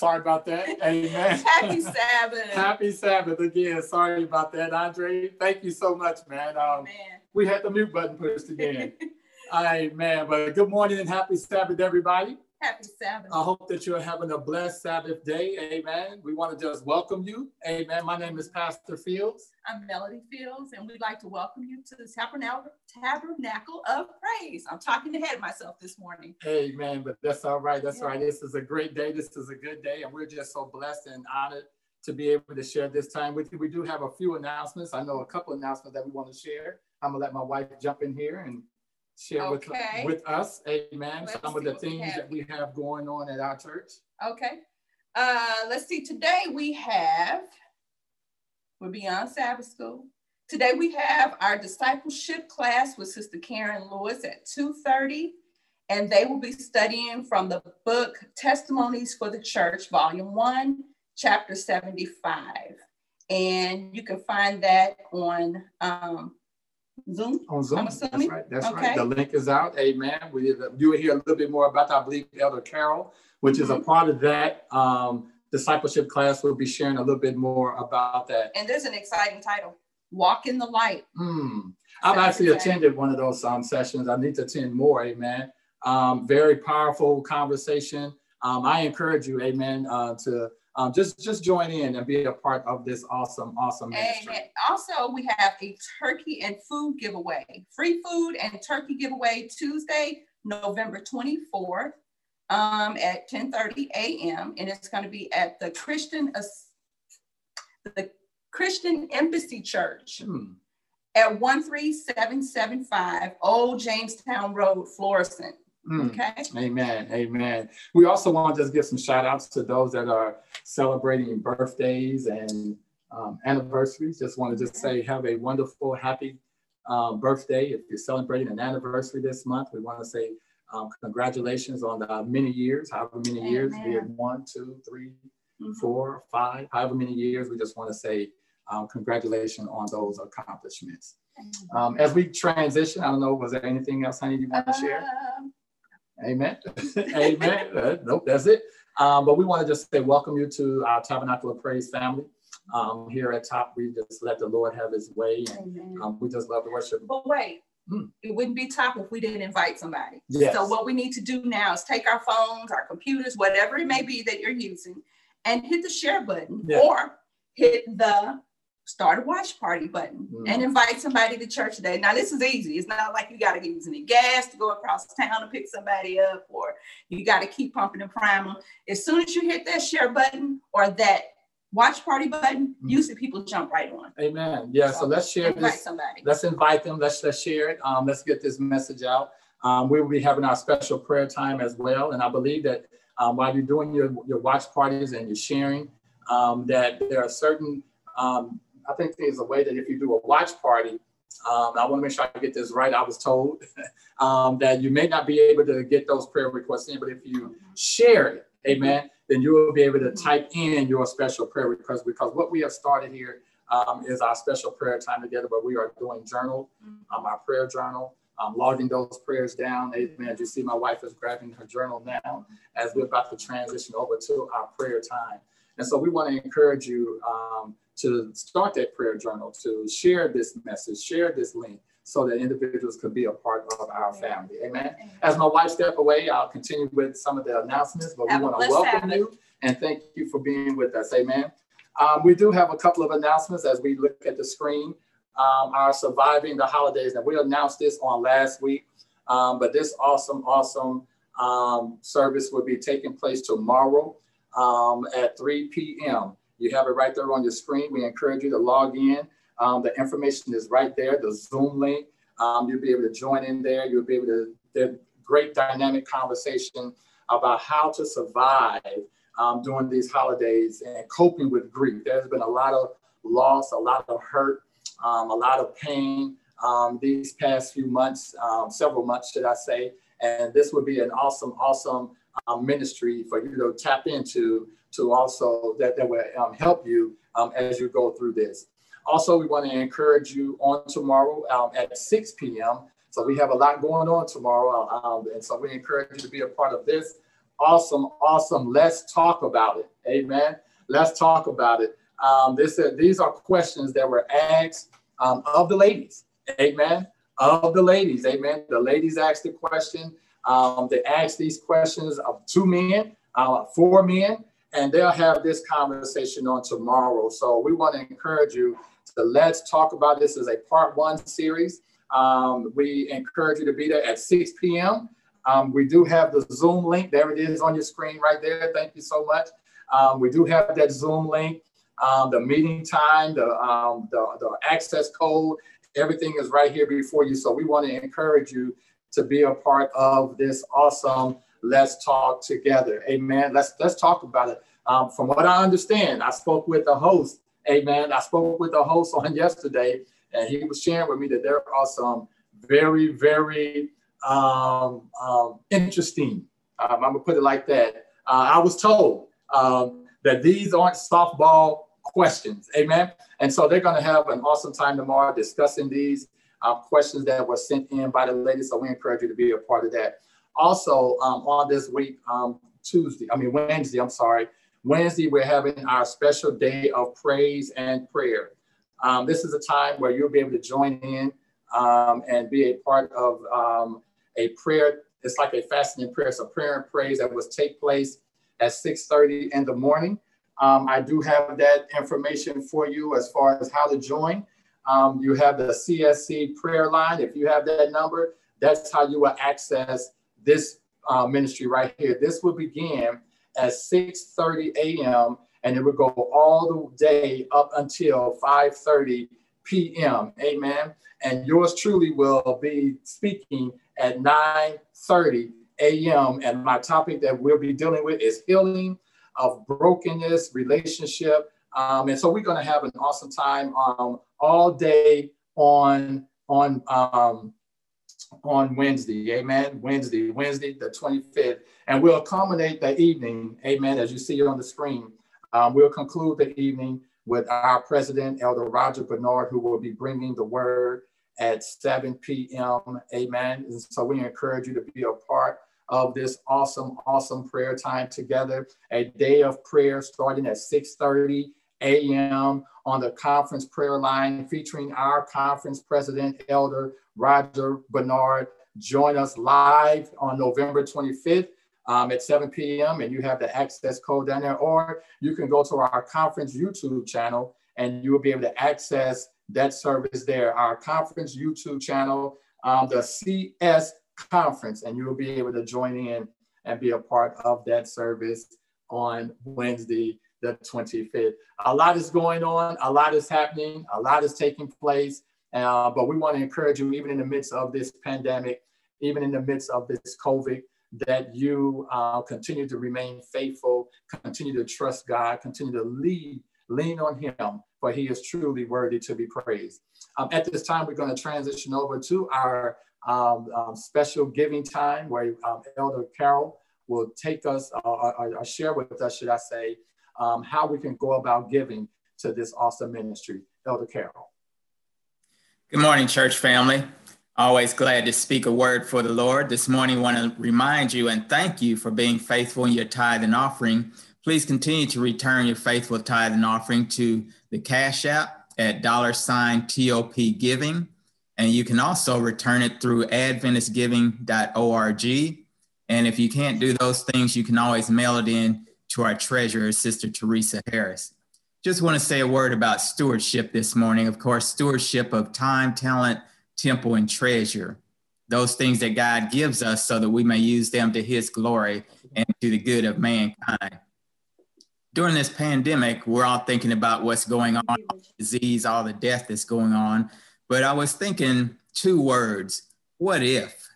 sorry about that. Amen. Happy Sabbath. Happy Sabbath again. Sorry about that, Andre. Thank you so much, man. Um, man. we had the mute button pushed again. Amen. But good morning and happy Sabbath, everybody. Happy Sabbath. I hope that you're having a blessed Sabbath day. Amen. We want to just welcome you. Amen. My name is Pastor Fields. I'm Melody Fields, and we'd like to welcome you to the Tabernacle, Tabernacle of Praise. I'm talking ahead of myself this morning. Amen. But that's all right. That's all right. This is a great day. This is a good day. And we're just so blessed and honored to be able to share this time with you. We do have a few announcements. I know a couple announcements that we want to share. I'm going to let my wife jump in here and share Okay. with, with us. Amen. Let's Some of the things that we have going on at our church. Okay. Uh, let's see. Today we have, we're beyond Sabbath school. Today we have our discipleship class with Sister Karen Lewis at 2:30, and they will be studying from the book Testimonies for the Church, Volume 1, Chapter 75. And you can find that on um, Zoom. On Zoom. I'm That's right. That's Okay. right. The link is out. Amen. We, you will hear a little bit more about, I believe, Elder Carroll, which is a Mm-hmm. part of that um, discipleship class. We'll be sharing a little bit more about that. And there's an exciting title Walk in the Light. Hmm. I've actually exciting. attended one of those um, sessions. I need to attend more. Amen. Um, very powerful conversation. Um, I encourage you, Amen, uh, to um, just just join in and be a part of this awesome, awesome ministry. And also, we have a turkey and food giveaway, free food and turkey giveaway Tuesday, November 24th um, at 10:30 a.m. And it's going to be at the Christian the Christian Embassy Church Hmm. at 13775 Old Jamestown Road, Florissant. Hmm. Okay. Amen. Amen. We also want to just give some shout outs to those that are celebrating birthdays and um, anniversaries. Just want to just say, have a wonderful, happy um, birthday. If you're celebrating an anniversary this month, we want to say um, congratulations on the many years, however many years, be it Amen. one, two, three, Mhm. four, five, however many years. We just want to say um, congratulations on those accomplishments. Um, as we transition, I don't know, was there anything else, honey, you want to share? Um, Amen. Amen. Nope, that's it. Um, but we want to just say welcome you to our Tabernacle of Praise family. Um, here at top, we just let the Lord have his way. And um, we just love to worship. But wait, Hmm. it wouldn't be top if we didn't invite somebody. Yes. So what we need to do now is take our phones, our computers, whatever it may be that you're using, and hit the share button Yeah. or hit the start a watch party button Hmm. and invite somebody to church today. Now this is easy. It's not like you got to use any gas to go across town to pick somebody up, or you got to keep pumping and priming. As soon as you hit that share button or that watch party button, Hmm. usually people jump right on. Amen. Yeah. So let's share Invite this. somebody. Let's invite them. Let's let's share it. Um, let's get this message out. Um, we will be having our special prayer time as well. And I believe that um, while you're doing your, your watch parties and you're sharing, um, that there are certain, um, I think there's a way that if you do a watch party, um, I want to make sure I get this right. I was told um, that you may not be able to get those prayer requests in, but if you share it, amen, then you will be able to type in your special prayer request because what we have started here um, is our special prayer time together, but we are doing journal, um, our prayer journal, um, logging those prayers down. Amen. You see, my wife is grabbing her journal now as we're about to transition over to our prayer time. And so we want to encourage you um, to start that prayer journal, to share this message, share this link so that individuals could be a part of our family. Amen. As my wife step away, I'll continue with some of the announcements, but we Have want to welcome you and thank you for being with us. Amen. Um, we do have a couple of announcements as we look at the screen. Um, our surviving the holidays, and we announced this on last week, um, but this awesome, awesome um, service will be taking place tomorrow um, at 3 p.m. You have it right there on your screen. We encourage you to log in. Um, the information is right there, the Zoom link. Um, you'll be able to join in there. You'll be able to, there's great dynamic conversation about how to survive um, during these holidays and coping with grief. There's been a lot of loss, a lot of hurt, um, a lot of pain um, these past few months, um, several months, should I say. And this would be an awesome, awesome ministry for you to tap into to also that, that will um, help you um, as you go through this. Also, we want to encourage you on tomorrow um, at 6 p.m. So we have a lot going on tomorrow. Um, and so we encourage you to be a part of this. awesome, awesome. Let's talk about it. Amen. Let's talk about it. Um, this, uh, these are questions that were asked um, of the ladies. Amen. Of the ladies. Amen. The ladies asked the question. They asked these questions of two men, uh, four men, and they'll have this conversation on tomorrow. So we want to encourage you to let's talk about this as a part one series. Um, we encourage you to be there at 6 p.m. Um, we do have the Zoom link. There it is on your screen right there. Thank you so much. Um, we do have that Zoom link, um, the meeting time, the, um, the, the access code, everything is right here before you. So we want to encourage you to be a part of this awesome Let's Talk Together. Amen. Let's let's talk about it. Um, from what I understand, I spoke with the host. Amen. I spoke with the host on yesterday, and he was sharing with me that there are some very, very um, um, interesting. Um, I'm gonna put it like that. Uh, I was told um, that these aren't softball questions. Amen. And so they're gonna have an awesome time tomorrow discussing these uh, questions that were sent in by the ladies. So we encourage you to be a part of that. Also, um, on this week, um, Tuesday, I mean Wednesday, I'm sorry, Wednesday, we're having our special day of praise and prayer. Um, this is a time where you'll be able to join in um, and be a part of um, a prayer. It's like a fasting and prayer. So prayer and praise that will take place at 6.30 in the morning. Um, I do have that information for you as far as how to join. You have the CSC prayer line. If you have that number, that's how you will access this uh, ministry right here. This will begin at 6.30 a.m. and it will go all the day up until 5.30 p.m. Amen. And yours truly will be speaking at 9.30 a.m. And my topic that we'll be dealing with is healing of brokenness, relationship. Um, and so we're going to have an awesome time um, all day on on um, on Wednesday. Amen. Wednesday, Wednesday, the 25th. And we'll culminate the evening. Amen. As you see on the screen, um, we'll conclude the evening with our president, Elder Roger Bernard, who will be bringing the word at 7 p.m. Amen. And so we encourage you to be a part of this awesome, awesome prayer time together. A day of prayer starting at 6:30 a.m. on the conference prayer line, featuring our conference president, Elder Roger Bernard. Join us live on November 25th um, at 7 p.m. and you have the access code down there, or you can go to our conference YouTube channel and you will be able to access that service there. Our conference YouTube channel, um, the CS conference, and you will be able to join in and be a part of that service on Wednesday, the 25th. A lot is going on, a lot is happening, a lot is taking place, uh, but we want to encourage you, even in the midst of this pandemic, even in the midst of this COVID, that you uh, continue to remain faithful, continue to trust God, continue to lead, lean on Him, for He is truly worthy to be praised. Um, at this time, we're going to transition over to our um, um, special giving time where um, Elder Carroll will take us, uh, or, uh, or, share with us, should I say, um, how we can go about giving to this awesome ministry. Elder Carroll. Good morning, church family. Always glad to speak a word for the Lord. This morning, I want to remind you and thank you for being faithful in your tithe and offering. Please continue to return your faithful tithe and offering to the Cash App at dollar sign TOP Giving. And you can also return it through adventistgiving.org. And if you can't do those things, you can always mail it in to our treasurer, Sister Teresa Harris. Just want to say a word about stewardship this morning. Of course, stewardship of time, talent, temple, and treasure. Those things that God gives us so that we may use them to his glory and to the good of mankind. During this pandemic, we're all thinking about what's going on, all disease, all the death that's going on. But I was thinking two words what if?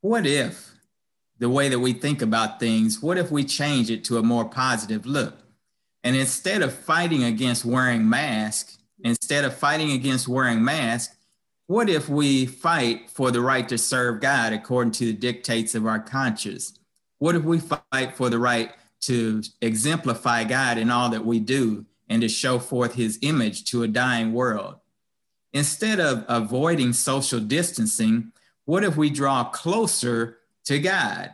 What if the way that we think about things, what if we change it to a more positive look? And instead of fighting against wearing masks, instead of fighting against wearing masks, what if we fight for the right to serve God according to the dictates of our conscience? What if we fight for the right to exemplify God in all that we do and to show forth his image to a dying world? Instead of avoiding social distancing, what if we draw closer to God?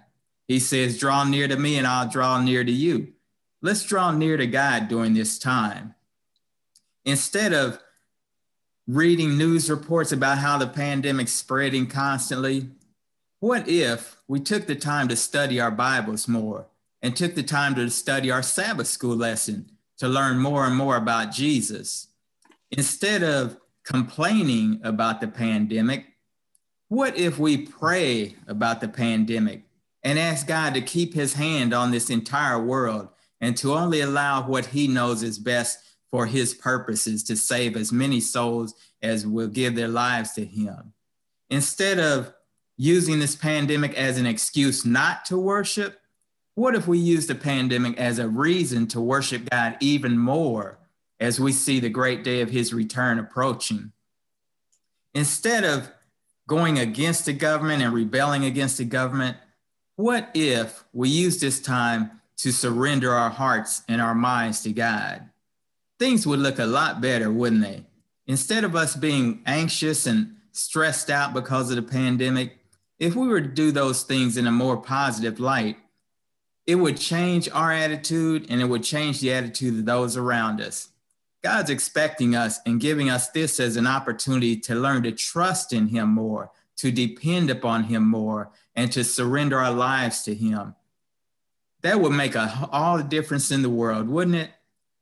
He says, Draw near to me and I'll draw near to you. Let's draw near to God during this time. Instead of reading news reports about how the pandemic's spreading constantly, what if we took the time to study our Bibles more and took the time to study our Sabbath school lesson to learn more and more about Jesus? Instead of complaining about the pandemic, what if we pray about the pandemic and ask God to keep his hand on this entire world and to only allow what he knows is best for his purposes to save as many souls as will give their lives to him. Instead of using this pandemic as an excuse not to worship, what if we use the pandemic as a reason to worship God even more as we see the great day of his return approaching? Instead of going against the government and rebelling against the government, what if we use this time to surrender our hearts and our minds to God? Things would look a lot better, wouldn't they? Instead of us being anxious and stressed out because of the pandemic, if we were to do those things in a more positive light, it would change our attitude and it would change the attitude of those around us. God's expecting us and giving us this as an opportunity to learn to trust in Him more, to depend upon Him more, and to surrender our lives to Him. That would make a, all the difference in the world, wouldn't it?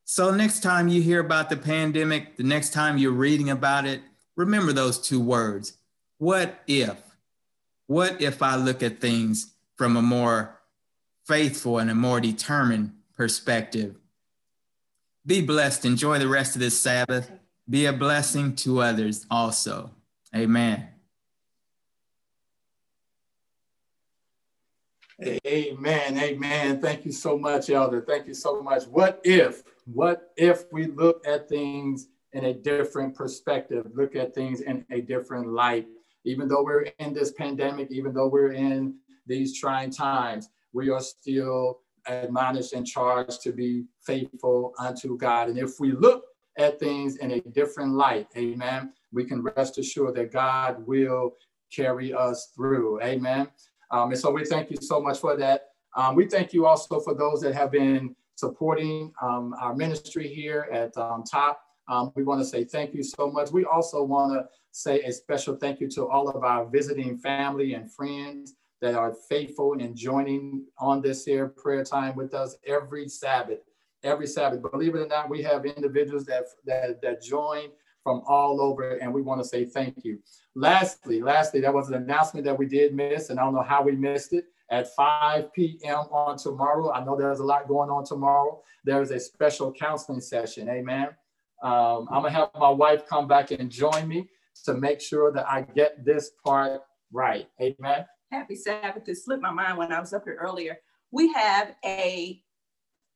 So, next time you hear about the pandemic, the next time you're reading about it, remember those two words. What if? What if I look at things from a more faithful and a more determined perspective? Be blessed. Enjoy the rest of this Sabbath. Be a blessing to others also. Amen. Amen. Amen. Thank you so much, Elder. Thank you so much. What if, what if we look at things in a different perspective, look at things in a different light? even though we're in this pandemic, even though we're in these trying times, we are still admonished and charged to be faithful unto God. And if we look at things in a different light, amen, we can rest assured that God will carry us through. Amen. Um, and so we thank you so much for that. Um, we thank you also for those that have been supporting um, our ministry here at um, TOP. Um, we want to say thank you so much. We also want to say a special thank you to all of our visiting family and friends that are faithful in joining on this here prayer time with us every Sabbath. Every Sabbath. Believe it or not, we have individuals that, that, that join from all over, and we want to say thank you. Lastly, lastly, that was an announcement that we did miss, and I don't know how we missed it. At 5 p.m. on tomorrow, I know there's a lot going on tomorrow. There is a special counseling session. Amen. Um, I'm gonna have my wife come back and join me to make sure that I get this part right. Amen. Happy Sabbath. It slipped my mind when I was up here earlier. We have a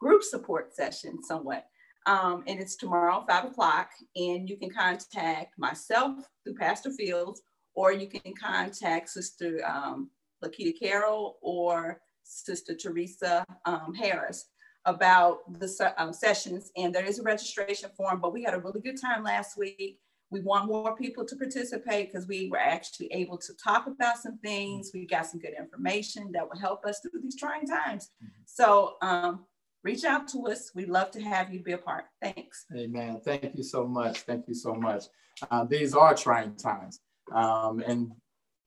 group support session somewhat. Um, and it's tomorrow, five o'clock. And you can contact myself through Pastor Fields, or you can contact Sister um, Lakita Carroll or Sister Teresa um, Harris about the um, sessions. And there is a registration form, but we had a really good time last week. We want more people to participate because we were actually able to talk about some things. We got some good information that will help us through these trying times. Mm-hmm. So um, reach out to us. We'd love to have you be a part. Thanks. Amen. Thank you so much. Thank you so much. Uh, these are trying times. Um, and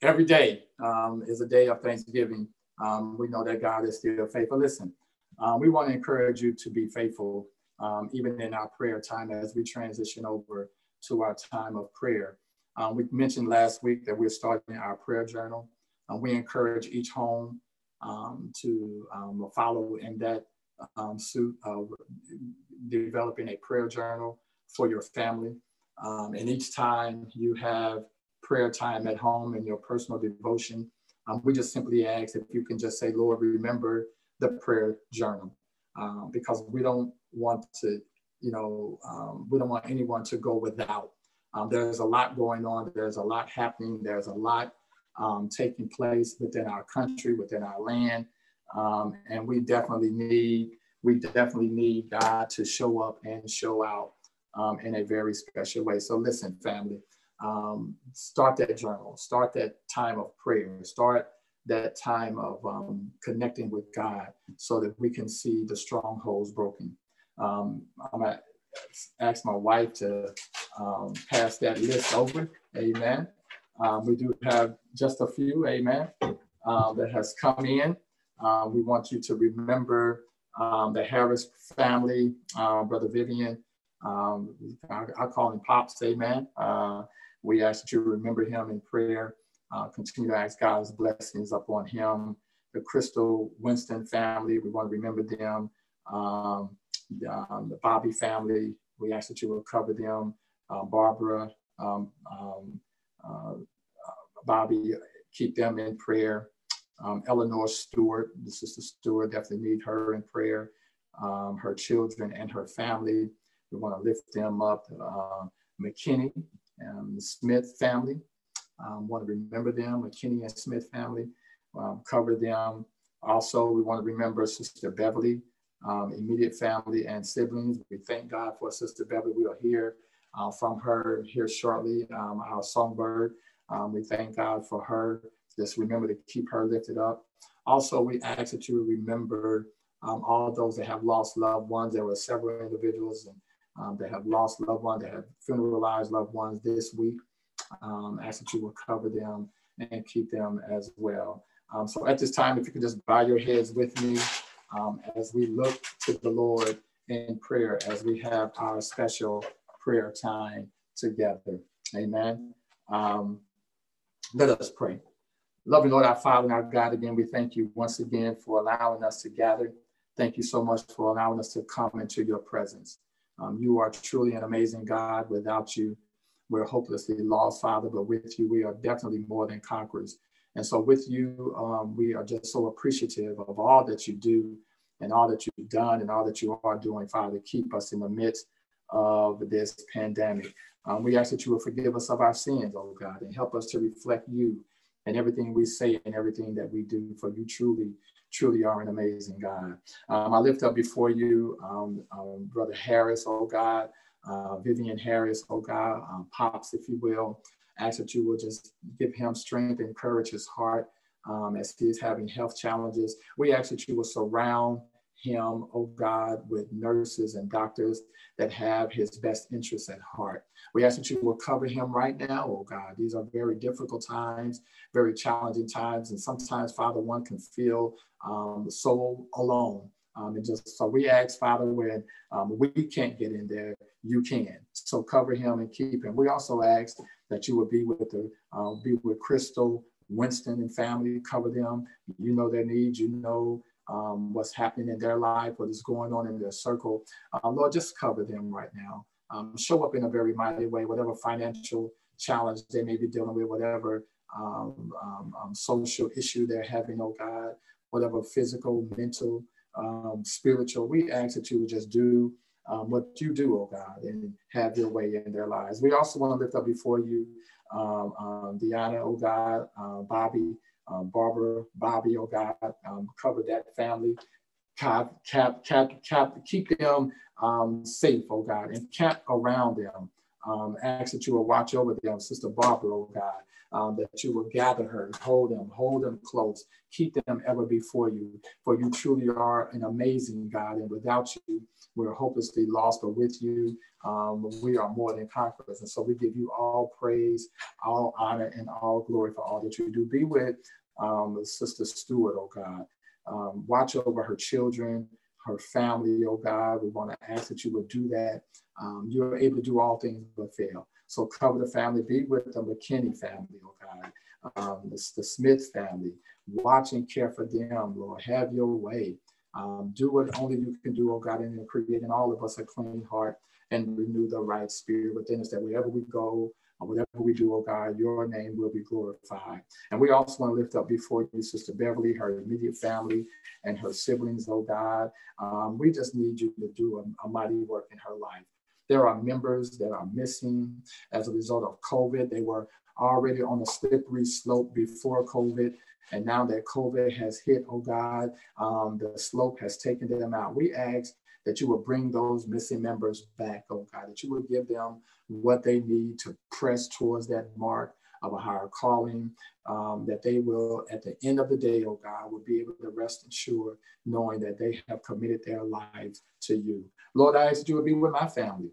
every day um, is a day of Thanksgiving. Um, we know that God is still faithful. Listen, uh, we want to encourage you to be faithful um, even in our prayer time as we transition over to our time of prayer. Um, we mentioned last week that we're starting our prayer journal. Uh, we encourage each home um, to um, follow in that um, suit of developing a prayer journal for your family. Um, and each time you have prayer time at home and your personal devotion, um, we just simply ask if you can just say, Lord, remember the prayer journal, because we don't want to you know, um, we don't want anyone to go without. Um, there's a lot going on. There's a lot happening. There's a lot um, taking place within our country, within our land, um, and we definitely need we definitely need God to show up and show out um, in a very special way. So listen, family, um, start that journal, start that time of prayer, start that time of um, connecting with God so that we can see the strongholds broken. Um, I'm to ask my wife to um, pass that list over. Amen. Um, we do have just a few, amen, um, that has come in. Um, we want you to remember the Harris family, uh, Brother Vivian. I, I, call him Pops, amen. Uh, we ask that you remember him in prayer. Uh, continue to ask God's blessings upon him. The Crystal Winston family, we want to remember them. Um, um, the, Bobby family, we ask that you will cover them. Uh, Barbara, um, um uh, Bobby, keep them in prayer. Um, Eleanor Stewart, the sister Stewart, definitely need her in prayer. Um, her children and her family, we want to lift them up. Uh, McKinney, and the Smith family, um, want to remember them, McKinney and Smith family, um, cover them. Also, we want to remember Sister Beverly, um, immediate family and siblings. We thank God for Sister Beverly. We will hear uh, from her here shortly, um, our songbird. Um, we thank God for her. Just remember to keep her lifted up. Also, we ask that you remember um, all those that have lost loved ones. There were several individuals and um, that have lost loved ones, that have funeralized loved ones this week. Um, ask that you will cover them and keep them as well. So at this time, if you could just bow your heads with me um, as we look to the Lord in prayer, as we have our special prayer time together. Amen. Um, let us pray. Loving Lord, our Father and our God, again, we thank you once again for allowing us to gather. Thank you so much for allowing us to come into your presence. Um, you are truly an amazing God. Without you, we're hopelessly lost, Father, but with you, we are definitely more than conquerors. And so, with you, um, we are just so appreciative of all that you do and all that you've done and all that you are doing, Father, keep us in the midst of this pandemic. Um, we ask that you will forgive us of our sins, oh God, and help us to reflect you in everything we say and everything that we do, for you truly, truly are an amazing God. Um, I lift up before you um, um Brother Harris, oh God, uh, Vivian Harris, oh God, um, Pops, if you will. Ask that you will just give him strength, encourage his heart um, as he is having health challenges. We ask that you will surround him, oh God, with nurses and doctors that have his best interests at heart. We ask that you will cover him right now, oh God. These are very difficult times, very challenging times. And sometimes, Father, one can feel um, so alone. Um, and just so we ask, Father, when um, we can't get in there, you can. So cover him and keep him. We also ask that you would be with the uh, be with Crystal, Winston, and family. Cover them. You know their needs. You know um, what's happening in their life, what is going on in their circle. Uh, Lord, just cover them right now. Um, show up in a very mighty way, whatever financial challenge they may be dealing with, whatever um, um, um social issue they're having, oh God, whatever physical, mental, um, spiritual. We ask that you would just do um, what you do, oh God, and have your way in their lives. We also want to lift up before you um, um, Deanna, oh God, uh, Bobby, um, Barbara, Bobby, oh God, um, cover that family. Cap, cap, cap, cap, keep them um, safe, oh God, and cap around them. Um, ask that you will watch over them, Sister Barbara, oh God, um, that you will gather her, hold them, hold them close, keep them ever before you. For you truly are an amazing God, and without you, we're hopelessly lost, but with you, um, we are more than conquerors. And so we give you all praise, all honor, and all glory for all that you do. Be with um, Sister Stewart, oh God. Um, watch over her children, her family, oh God. We want to ask that you would do that. Um, you're able to do all things but fail. So cover the family, be with the McKinney family, oh God, um, the, the, Smith family. Watch and care for them, Lord. Have your way. Um, do what only you can do, oh God, in all of us a clean heart and renew the right spirit within us that wherever we go, or whatever we do, oh God, your name will be glorified. And we also want to lift up before you, Sister Beverly, her immediate family, and her siblings, oh God. Um, we just need you to do a, a mighty work in her life. There are members that are missing as a result of COVID. They were already on a slippery slope before COVID. And now that COVID has hit, oh God, um, the slope has taken them out. We ask that you will bring those missing members back, oh God, that you will give them what they need to press towards that mark of a higher calling, um, that they will, at the end of the day, oh God, will be able to rest assured knowing that they have committed their lives to you. Lord, I ask you would be with my family.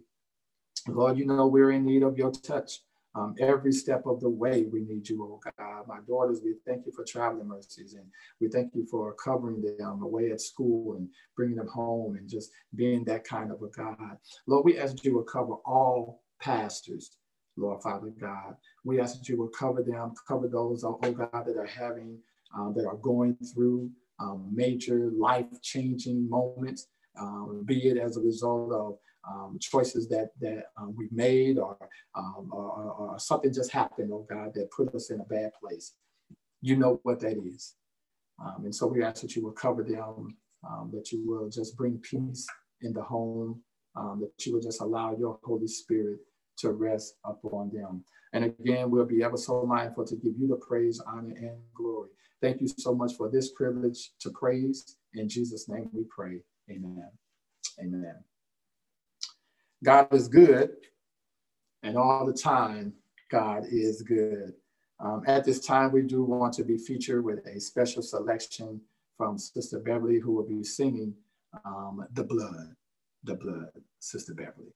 Lord, you know we're in need of your touch. Um, every step of the way, we need you, oh God. My daughters, we thank you for traveling mercies and we thank you for covering them away at school and bringing them home and just being that kind of a God. Lord, we ask you will cover all pastors, Lord Father God. We ask that you will cover them, cover those, oh, oh God, that are having, um, that are going through um, major life changing moments, um, be it as a result of um, choices that that um, we've made or, um, or, or, something just happened, oh God, that put us in a bad place. You know what that is. Um, and so we ask that you will cover them, um, that you will just bring peace in the home, um, that you will just allow your Holy Spirit to rest upon them. And again, we'll be ever so mindful to give you the praise, honor, and glory. Thank you so much for this privilege to praise. In Jesus' name we pray. Amen. Amen. God is good, and all the time, God is good. Um, at this time, we do want to be featured with a special selection from Sister Beverly, who will be singing um, The Blood, The Blood, Sister Beverly.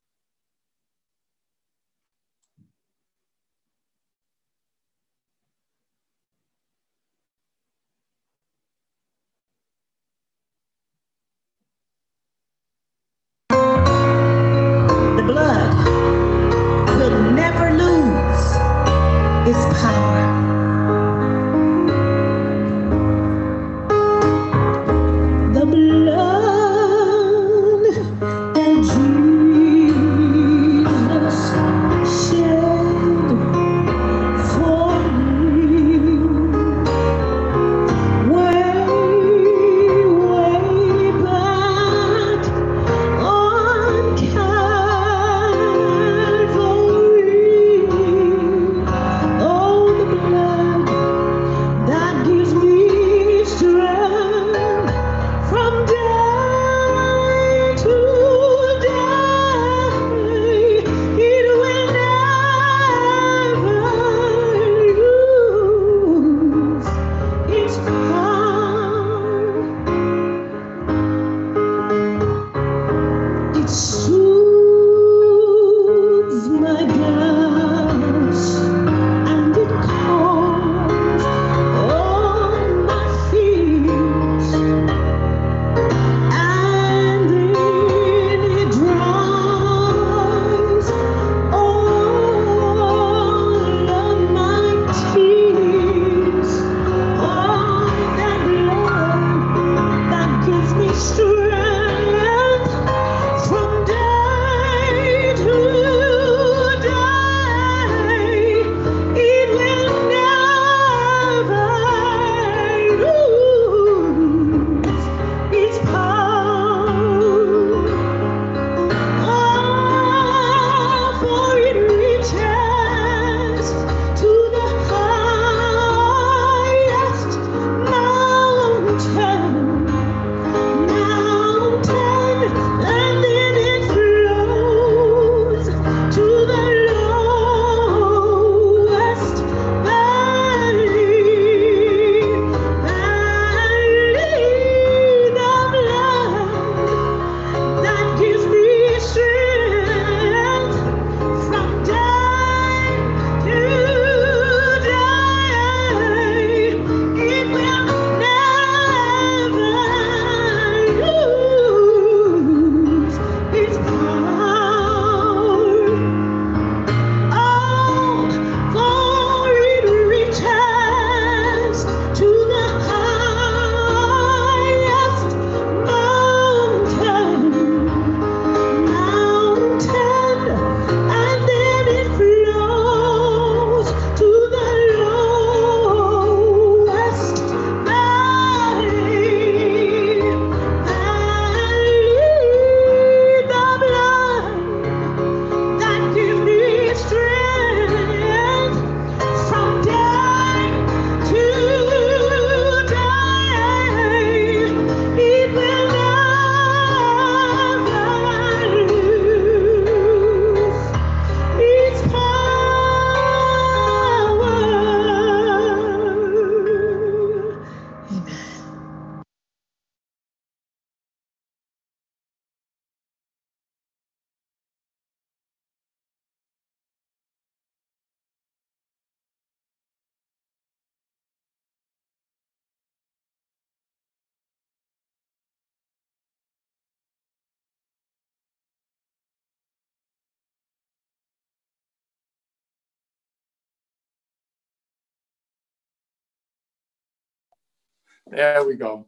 There we go.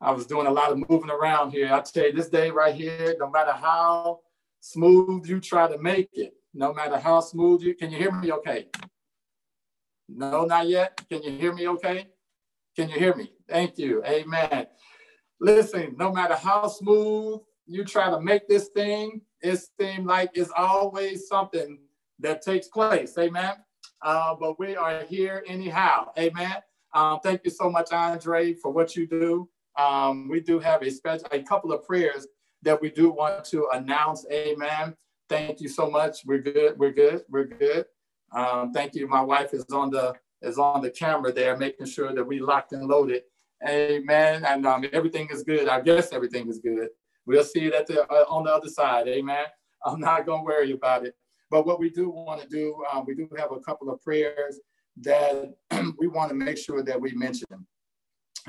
I was doing a lot of moving around here. I tell you, this day right here, no matter how smooth you try to make it, no matter how smooth you can you hear me okay? No, not yet. Can you hear me okay? Can you hear me? Thank you. Amen. Listen, no matter how smooth you try to make this thing, it seems like it's always something that takes place. Amen. Uh, but we are here anyhow. Amen. Um, thank you so much, Andre, for what you do. Um, we do have a special, a couple of prayers that we do want to announce. Amen. Thank you so much. We're good. We're good. We're good. Um, thank you. My wife is on the is on the camera there, making sure that we locked and loaded. Amen. And um, everything is good. I guess everything is good. We'll see it at the uh, on the other side. Amen. I'm not gonna worry about it. But what we do want to do, um, we do have a couple of prayers that we want to make sure that we mention.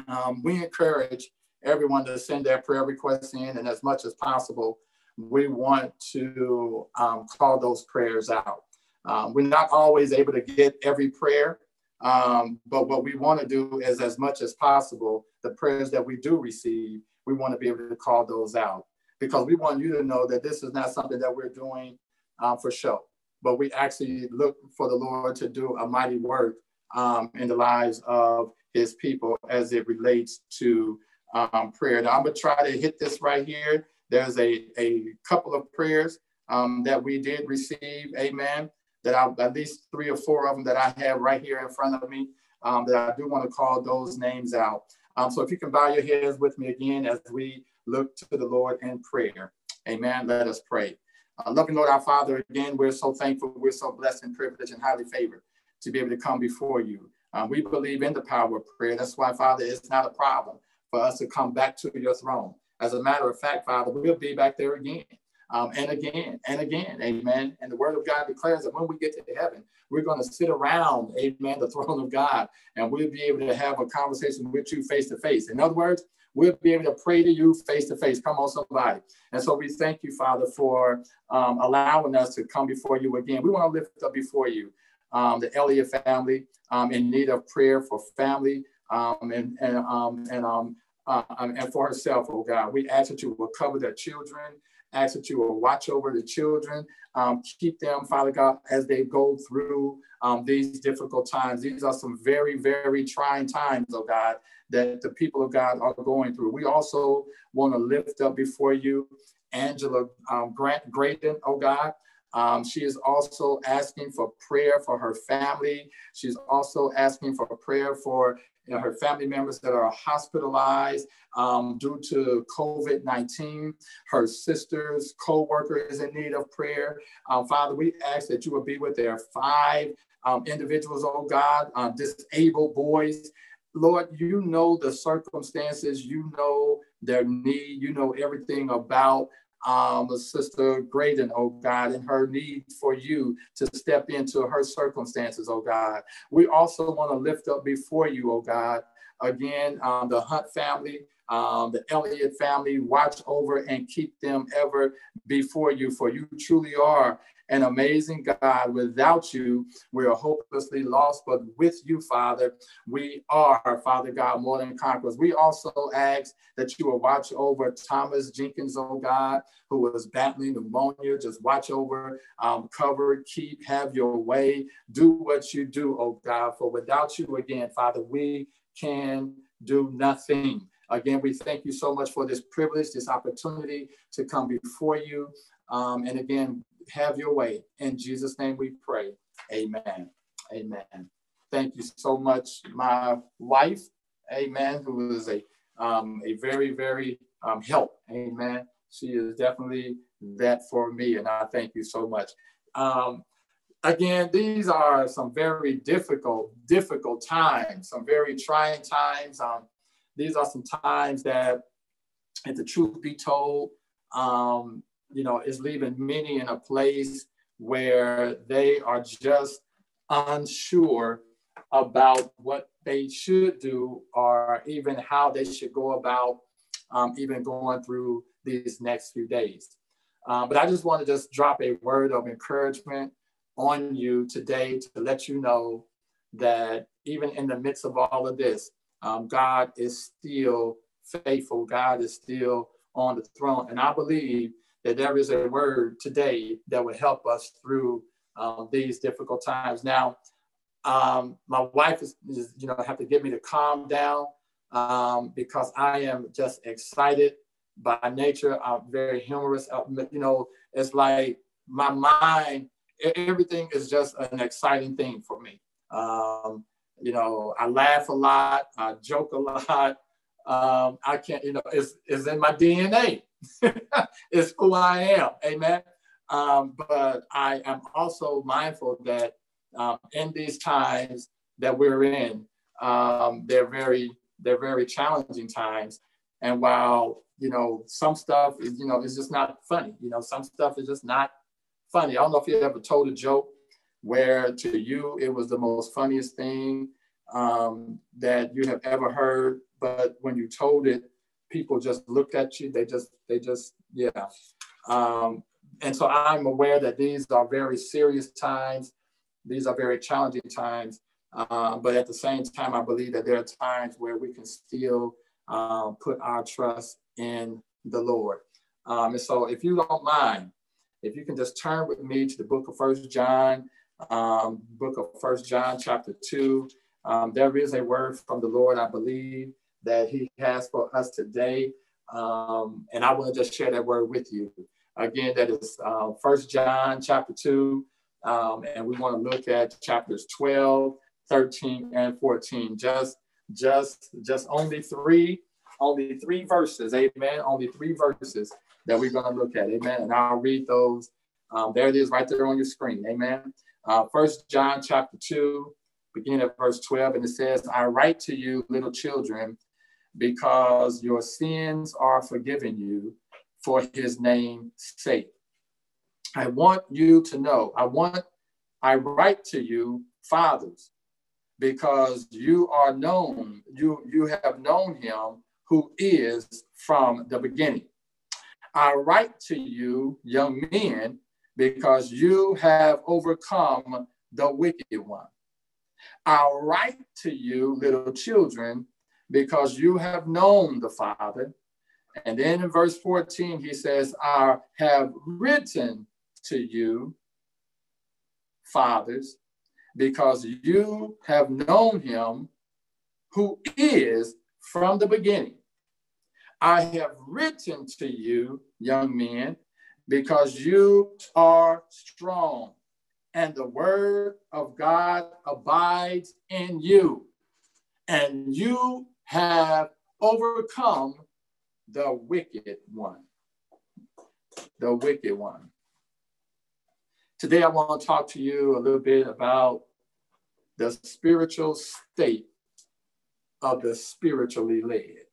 Um, we encourage everyone to send their prayer requests in, and as much as possible, we want to um, call those prayers out. Um, we're not always able to get every prayer, um, but what we want to do is, as much as possible, the prayers that we do receive, we want to be able to call those out because we want you to know that this is not something that we're doing um, for show, but we actually look for the Lord to do a mighty work um, in the lives of his people as it relates to um, prayer. Now, I'm going to try to hit this right here. There's a, a couple of prayers um, that we did receive, amen, that I, at least three or four of them that I have right here in front of me um, that I do want to call those names out. Um, so if you can bow your heads with me again as we look to the Lord in prayer. Amen. Let us pray. Uh, loving Lord, our Father, again, we're so thankful, we're so blessed and privileged and highly favored to be able to come before you. Um, we believe in the power of prayer. That's why, Father, it's not a problem for us to come back to your throne. As a matter of fact, Father, we'll be back there again. Um, and again and again, amen. And the word of God declares that when we get to heaven, we're going to sit around, amen, the throne of God, and we'll be able to have a conversation with you face to face. In other words, we'll be able to pray to you face to face. Come on, somebody. And so we thank you, Father, for um, allowing us to come before you again. We want to lift up before you um, the Elliott family um, in need of prayer for family um, and and um, and um, uh, and for herself, oh God. We ask that you will cover their children. Ask that you will watch over the children, um, keep them, Father God, as they go through um, these difficult times. These are some very, very trying times, oh God, that the people of God are going through. We also want to lift up before you Angela um, Grant Graydon, oh God. Um, she is also asking for prayer for her family. She's also asking for prayer for you know, her family members that are hospitalized um, due to COVID 19. Her sisters, co workers in need of prayer. Um, Father, we ask that you will be with their five um, individuals, oh God, uh, disabled boys. Lord, you know the circumstances, you know their need, you know everything about um, Sister Graydon, oh God, and her need for you to step into her circumstances, oh God. We also want to lift up before you, oh God, again, um, the Hunt family, um, the Elliott family, watch over and keep them ever before you, for you truly are an amazing God. Without you, we are hopelessly lost, but with you, Father, we are, Father God, more than conquerors. We also ask that you will watch over Thomas Jenkins, oh God, who was battling pneumonia. Just watch over, um, cover, keep, have your way. Do what you do, oh God, for without you, again, Father, we can do nothing. Again, we thank you so much for this privilege, this opportunity to come before you. Um, and again, have your way. In Jesus' name we pray. Amen. Amen. Thank you so much, my wife. Amen. Who is a um, a very, very um, help. Amen. She is definitely that for me, and I thank you so much. Um, again, these are some very difficult, difficult times, some very trying times. Um, these are some times that, if the truth be told, um, you know, is leaving many in a place where they are just unsure about what they should do or even how they should go about um, even going through these next few days. Um, but I just want to just drop a word of encouragement on you today to let you know that even in the midst of all of this, um, God is still faithful. God is still on the throne. And I believe that there is a word today that will help us through um, these difficult times. Now, um, my wife is, is, you know, have to get me to calm down um, because I am just excited by nature. I'm very humorous. Uh, you know, it's like my mind, everything is just an exciting thing for me. Um, you know, I laugh a lot, I joke a lot. Um, I can't, you know, it's, it's in my DNA. it's who I am. Amen. Um, but I am also mindful that um, in these times that we're in, um, they're very they're very challenging times. And while you know some stuff is you know is just not funny, you know some stuff is just not funny. I don't know if you ever told a joke where to you it was the most funniest thing um, that you have ever heard, but when you told it, people just looked at you. They just they just yeah. Um, and so I'm aware that these are very serious times. These are very challenging times. Uh, but at the same time, I believe that there are times where we can still uh, put our trust in the Lord. Um, and so if you don't mind, if you can just turn with me to the book of First John, um, book of First John chapter 2. Um, there is a word from the Lord, I believe, that he has for us today. Um, and I want to just share that word with you. Again, that is uh, First John chapter 2, um, and we want to look at chapters 12, 13, and 14. Just, just, just only three, only three verses. Amen. Only three verses that we're going to look at. Amen. And I'll read those. Um, there it is, right there on your screen. Amen. Uh, First John chapter 2, beginning at verse 12, and it says, "I write to you, little children, because your sins are forgiven you." for his name's sake. I want you to know, I want, I write to you, fathers, because you are known, you, you have known him who is from the beginning. I write to you, young men, because you have overcome the wicked one. I write to you, little children, because you have known the Father. And then in verse 14, he says, I have written to you, fathers, because you have known him who is from the beginning. I have written to you, young men, because you are strong, and the word of God abides in you, and you have overcome the wicked one. The wicked one. Today, I want to talk to you a little bit about the spiritual state of the spiritually led.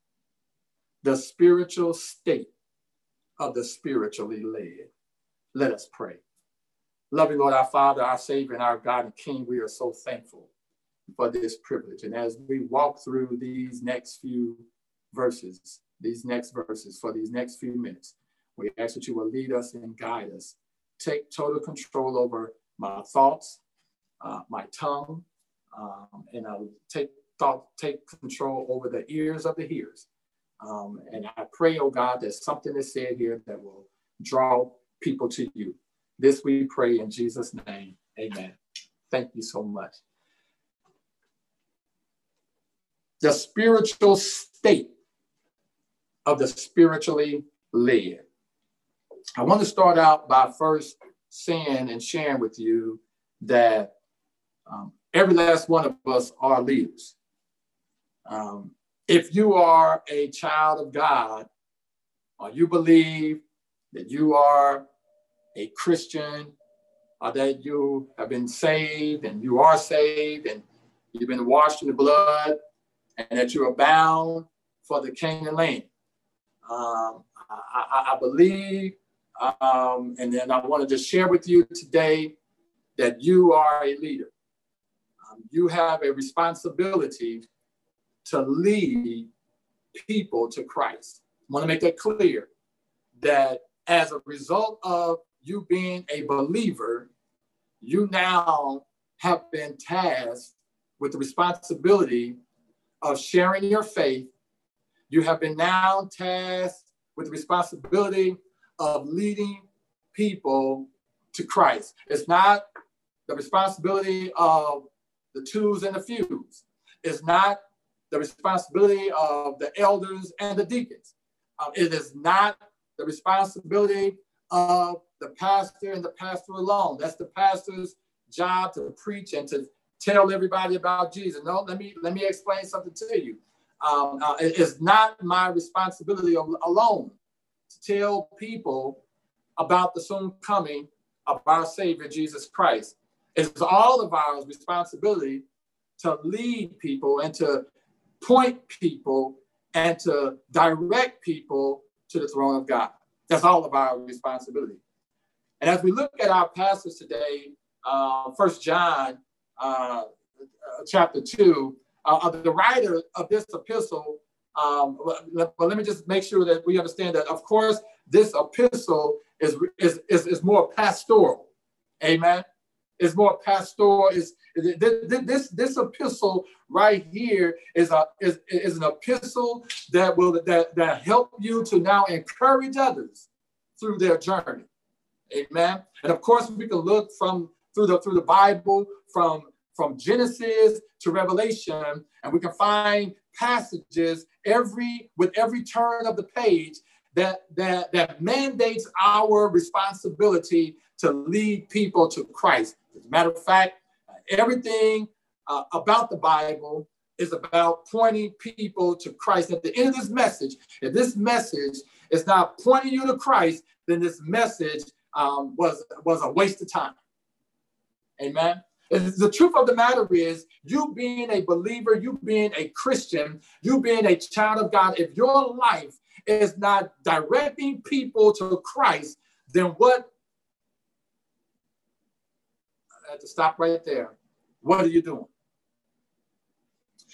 The spiritual state of the spiritually led. Let us pray. Loving Lord, our Father, our Savior, and our God and King, we are so thankful for this privilege. And as we walk through these next few verses, these next verses, for these next few minutes. We ask that you will lead us and guide us. Take total control over my thoughts, uh, my tongue, um, and I'll take thought, take control over the ears of the hearers. Um, and I pray, oh God, that something is said here that will draw people to you. This we pray in Jesus' name. Amen. Thank you so much. The spiritual state of the spiritually led. I want to start out by first saying and sharing with you that um, every last one of us are leaders. Um, if you are a child of God, or you believe that you are a Christian, or that you have been saved and you are saved and you've been washed in the blood, and that you are bound for the Canaan land. Um, I, I, believe, um, and then I want to just share with you today that you are a leader. Um, you have a responsibility to lead people to Christ. I want to make that clear that as a result of you being a believer, you now have been tasked with the responsibility of sharing your faith, you have been now tasked with the responsibility of leading people to Christ. It's not the responsibility of the twos and the fews. It's not the responsibility of the elders and the deacons. Um, it is not the responsibility of the pastor and the pastor alone. That's the pastor's job to preach and to tell everybody about Jesus. No, let me let me explain something to you. Um, uh, it is not my responsibility alone to tell people about the soon coming of our Savior Jesus Christ. It's all of our responsibility to lead people and to point people and to direct people to the throne of God. That's all of our responsibility. And as we look at our passage today, uh, First John uh, chapter two, uh, the writer of this epistle. Um, but let me just make sure that we understand that, of course, this epistle is is is, is more pastoral. Amen. It's more pastoral. Is this this epistle right here is a is, is an epistle that will that that help you to now encourage others through their journey. Amen. And of course, we can look from through the through the Bible from from Genesis to Revelation, and we can find passages every with every turn of the page that that that mandates our responsibility to lead people to Christ. As a matter of fact, everything uh, about the Bible is about pointing people to Christ. At the end of this message, if this message is not pointing you to Christ, then this message um, was was a waste of time. Amen. The truth of the matter is, you being a believer, you being a Christian, you being a child of God, if your life is not directing people to Christ, then what? I have to stop right there. What are you doing?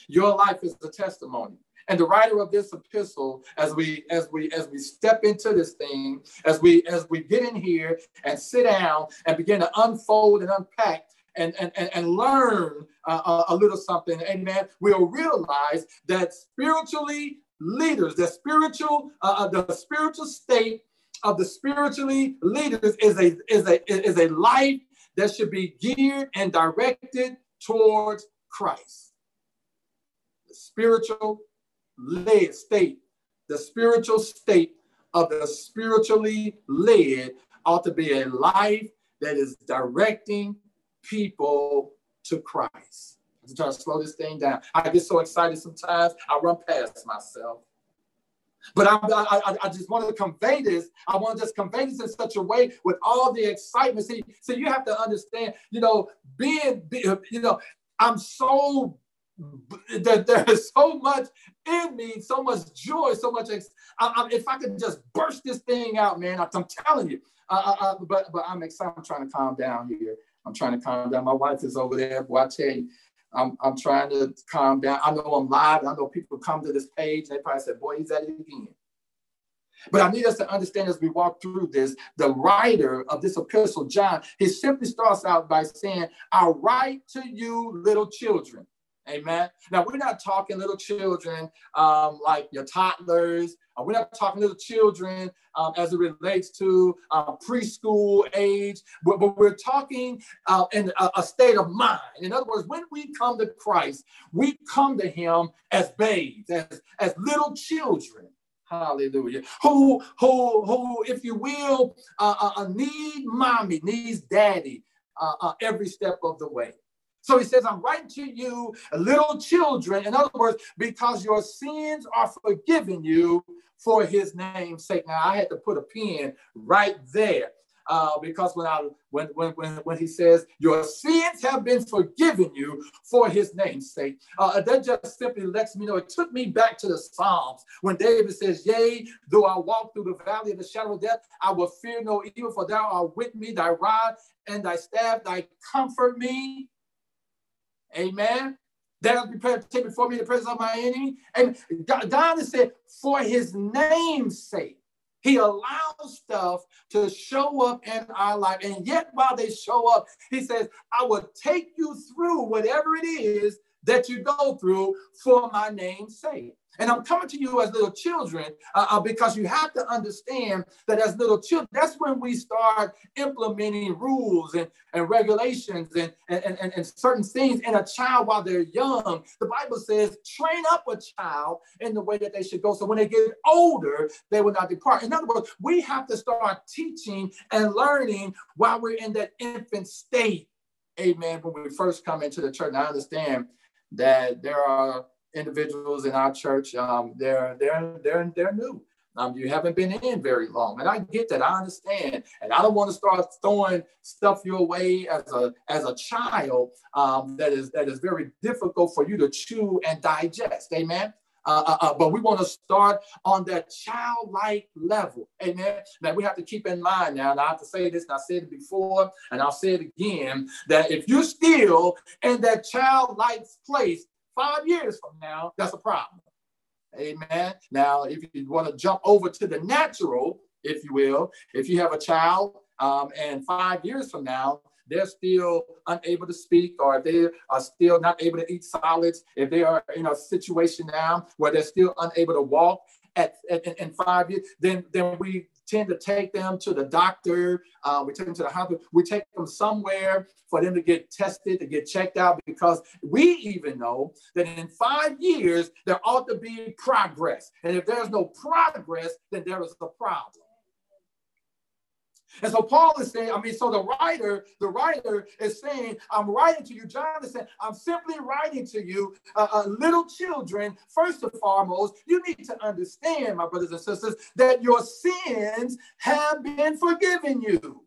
Your life is a testimony. And the writer of this epistle, as we as we as we step into this thing, as we as we get in here and sit down and begin to unfold and unpack and, and, and learn uh, a little something, amen, we'll realize that spiritually leaders, the spiritual, uh, uh, the spiritual state of the spiritually leaders is a, is, a, is a life that should be geared and directed towards Christ. The spiritual led state, the spiritual state of the spiritually led ought to be a life that is directing people to Christ. I'm trying to slow this thing down. I get so excited sometimes, I run past myself. But I, I, I just want to convey this. I want to just convey this in such a way with all the excitement. See, so you have to understand, you know, being, you know, I'm so that there is so much in me, so much joy, so much. I, I, if I could just burst this thing out, man, I, am telling you. Uh, uh, uh, but but I'm excited. I'm trying to calm down here. I'm trying to calm down. My wife is over there. Boy, I tell you, I'm, I'm trying to calm down. I know I'm live. I know people come to this page and they probably said, boy, he's at it again. But I need us to understand as we walk through this, the writer of this epistle, John, he simply starts out by saying, I write to you, little children. Amen. Now, we're not talking little children um, like your toddlers. Uh, we're not talking little children um, as it relates to uh, preschool age, but, but we're talking uh, in a, a, state of mind. In other words, when we come to Christ, we come to Him as babes, as, as little children. Hallelujah. Who, who, who, if you will, uh, uh, uh need mommy, needs daddy every step of the way. So he says, I'm writing to you, little children. In other words, because your sins are forgiven you for his name's sake. Now, I had to put a pin right there. Uh, because when I when, when when he says your sins have been forgiven you for his name's sake, uh, that just simply lets me know. It took me back to the Psalms when David says, "Yea, though I walk through the valley of the shadow of death, I will fear no evil, for thou art with me. Thy rod and thy staff, thy comfort me." Amen. That will prepare to take before me the presence of my enemy. And God has said, for his name's sake, he allows stuff to show up in our life. And yet, while they show up, he says, I will take you through whatever it is that you go through for my name's sake. And I'm coming to you as little children uh, uh, because you have to understand that as little children, that's when we start implementing rules and, and regulations and, and, and, and certain things in a child while they're young. The Bible says, train up a child in the way that they should go. So when they get older, they will not depart. In other words, we have to start teaching and learning while we're in that infant state. Amen. When we first come into the church, and I understand that there are individuals in our church, um, they're they're they're they're new. Um, you haven't been in very long, and I get that. I understand, and I don't want to start throwing stuff your way as a as a child um, that is that is very difficult for you to chew and digest. Amen. Uh, uh, uh, but we want to start on that childlike level. Amen. Now we have to keep in mind now, and I have to say this, and I said it before, and I'll say it again, that if you're still in that childlike place, five years from now, that's a problem. Amen. Now, if you want to jump over to the natural, if you will, if you have a child um, and five years from now, they're still unable to speak or if they are still not able to eat solids, if they are in a situation now where they're still unable to walk at, at in five years, then then we tend to take them to the doctor. Uh, we take them to the hospital. We take them somewhere for them to get tested, to get checked out, because we even know that in five years, there ought to be progress. And if there's no progress, then there is a problem. And so Paul is saying, I mean, so the writer, the writer is saying, I'm writing to you. John is saying, I'm simply writing to you, uh, uh, little children. First and foremost, you need to understand, my brothers and sisters, that your sins have been forgiven you.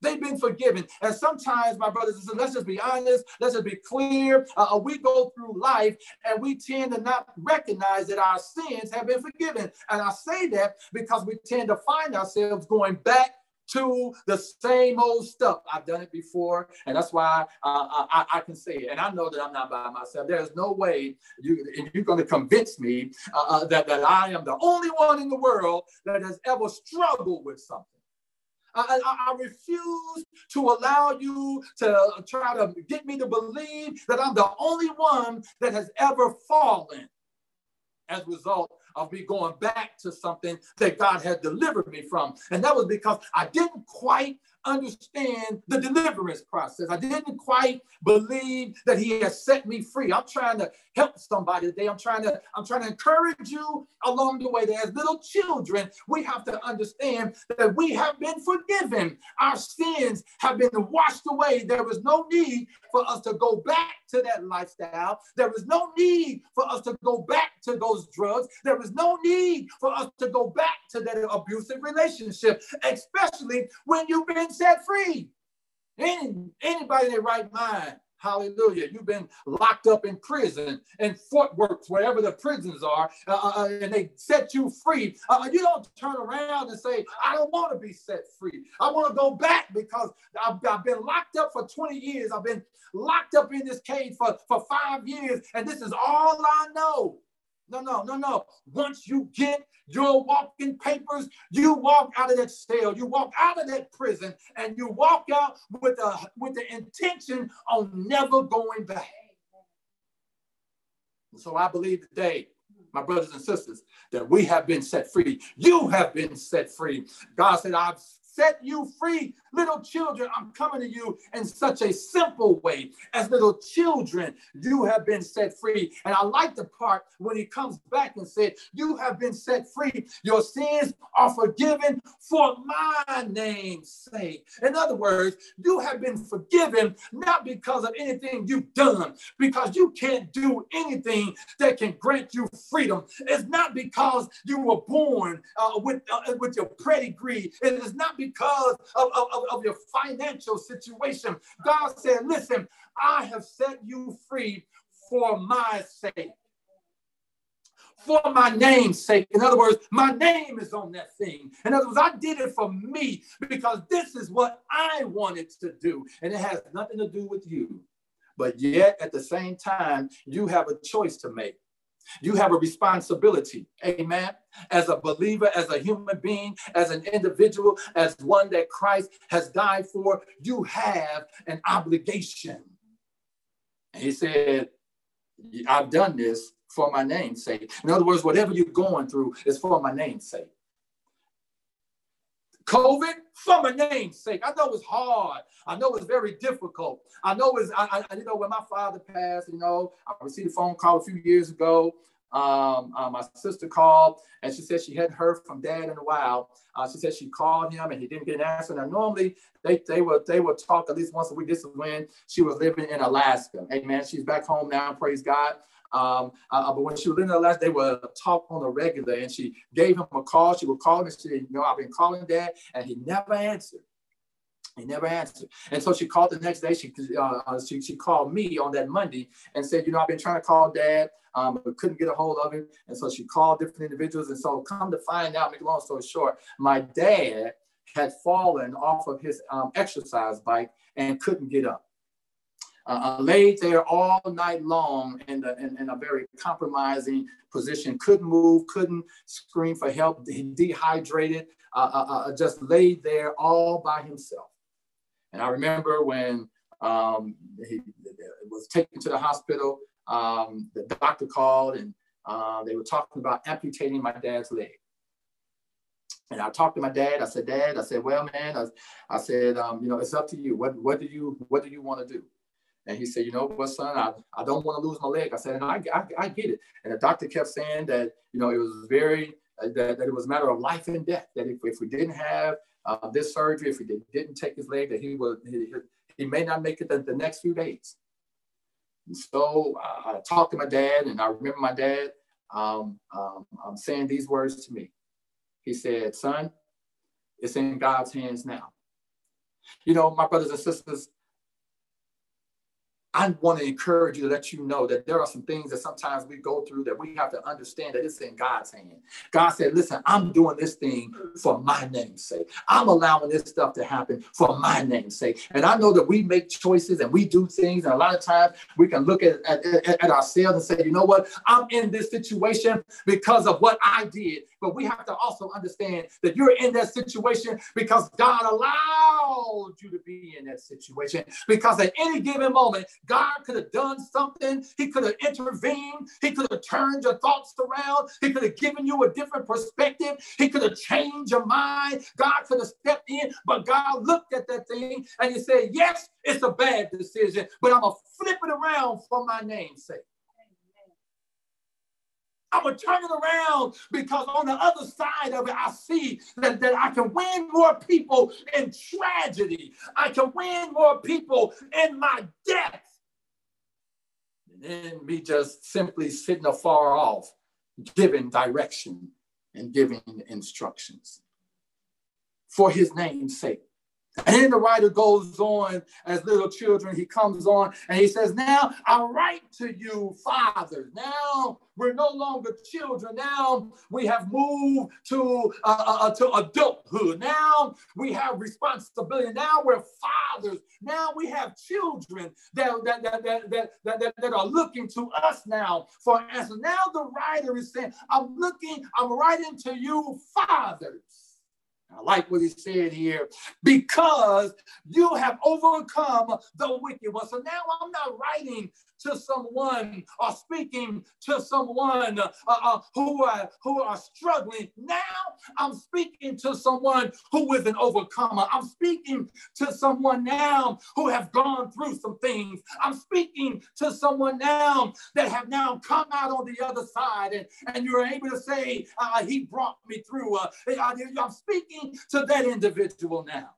They've been forgiven. And sometimes, my brothers and sisters, let's just be honest, let's just be clear. Uh, uh we go through life and we tend to not recognize that our sins have been forgiven. And I say that because we tend to find ourselves going back to the same old stuff. I've done it before, and that's why uh, I, I, can say it. And I know that I'm not by myself. There's no way you, you're going to convince me uh, uh, that, that I am the only one in the world that has ever struggled with something. I, I, I, refuse to allow you to try to get me to believe that I'm the only one that has ever fallen as a result of me going back to something that God had delivered me from. And that was because I didn't quite understand the deliverance process. I didn't quite believe that he has set me free. I'm trying to help somebody today. I'm trying to I'm trying to encourage you along the way that as little children, we have to understand that we have been forgiven. Our sins have been washed away. There is no need for us to go back to that lifestyle. There is no need for us to go back to those drugs. There is no need for us to go back to that abusive relationship, especially when you've been set free. Any, anybody in their right mind Hallelujah. You've been locked up in prison in Fort Worth, wherever the prisons are, uh, uh, uh and they set you free. Uh, uh, you don't turn around and say, I don't want to be set free. I want to go back because I've, I've, been locked up for 20 years. I've been locked up in this cage for, for five years, and this is all I know. No, no, no, no. Once you get your walking papers, you walk out of that cell, you walk out of that prison, and you walk out with a with the intention of never going back. So I believe today, my brothers and sisters, that we have been set free. You have been set free. God said, I've set you free. Little children, I'm coming to you in such a simple way. As little children, you have been set free. And I like the part when he comes back and said, You have been set free. Your sins are forgiven for my name's sake. In other words, you have been forgiven not because of anything you've done, because you can't do anything that can grant you freedom. It's not because you were born uh, with, uh, with your pedigree. It is not because because of, of, of your financial situation. God said, Listen, I have set you free for my sake for my name's sake. In other words, my name is on that thing. In other words, I did it for me because this is what I wanted to do. And it has nothing to do with you. But yet, at the same time, you have a choice to make. You have a responsibility, amen, as a believer, as a human being, as an individual, as one that Christ has died for. You have an obligation. And he said, I've done this for my name's sake. In other words, whatever you're going through is for my name's sake. COVID for my name's sake. I know it's hard. I know it's very difficult. I know it's, I, I, you know, when my father passed, you know, I received a phone call a few years ago. Um, uh, my sister called and she said she hadn't heard from dad in a while. Uh, she said she called him and he didn't get an answer. Now, normally they, they would they would talk at least once a week. This is when she was living in Alaska. Amen. She's back home now, praise God. Um, uh, but when she was in Alaska, they would talk on a regular, and she gave him a call. She would call him and she said, "You know, I've been calling Dad, and he never answered." He never answered. And so she called the next day. She, uh, she, she called me on that Monday and said, you know, I've been trying to call dad, um, but couldn't get a hold of him. And so she called different individuals. And so come to find out, make a long story short, my dad had fallen off of his um, exercise bike and couldn't get up uh, laid there all night long in, the, in, in, a very compromising position, couldn't move, couldn't scream for help, dehydrated, uh, uh, uh, just laid there all by himself. And I remember when um, he was taken to the hospital, um, the doctor called and uh, they were talking about amputating my dad's leg. And I talked to my dad. I said, Dad, I said, well, man, I, I said, um, you know, it's up to you. What, what do you, what do you want to do? And he said, you know what, son, I, I don't want to lose my leg. I said, and I, I, I get it. And the doctor kept saying that, you know, it was very, uh, that, that it was a matter of life and death, that if, if we didn't have uh, this surgery, if we did, didn't take his leg, that he would, he, he may not make it the, the next few days. And so uh, I talked to my dad and I remember my dad um, um, um, saying these words to me. He said, son, it's in God's hands now. You know, my brothers and sisters, I want to encourage you to let you know that there are some things that sometimes we go through that we have to understand that it's in God's hand. God said, listen, I'm doing this thing for my name's sake. I'm allowing this stuff to happen for my name's sake. And I know that we make choices and we do things. And a lot of times we can look at, at, at ourselves and say, you know what? I'm in this situation because of what I did. But we have to also understand that you're in that situation because God allowed you to be in that situation. Because at any given moment, God could have done something. He could have intervened. He could have turned your thoughts around. He could have given you a different perspective. He could have changed your mind. God could have stepped in, but God looked at that thing and he said, Yes, it's a bad decision, but I'm going to flip it around for my name's sake. I'm gonna turn it around because on the other side of it, I see that, that I can win more people in tragedy. I can win more people in my death and me just simply sitting afar off, giving direction and giving instructions for his name's sake. And then the writer goes on as little children. He comes on and he says, Now I write to you, fathers. Now we're no longer children. Now we have moved to, uh, uh, uh, to adulthood. Now we have responsibility. Now we're fathers. Now we have children that, that, that, that, that, that, that are looking to us now for answers. Now the writer is saying, I'm looking, I'm writing to you, fathers. I like what he said here because you have overcome the wicked one. So now I'm not writing to someone or speaking to someone uh, uh, who are who are struggling. Now I'm speaking to someone who is an overcomer. I'm speaking to someone now who have gone through some things. I'm speaking to someone now that have now come out on the other side, and, and you're able to say, uh, "He brought me through." Uh, I'm speaking to that individual now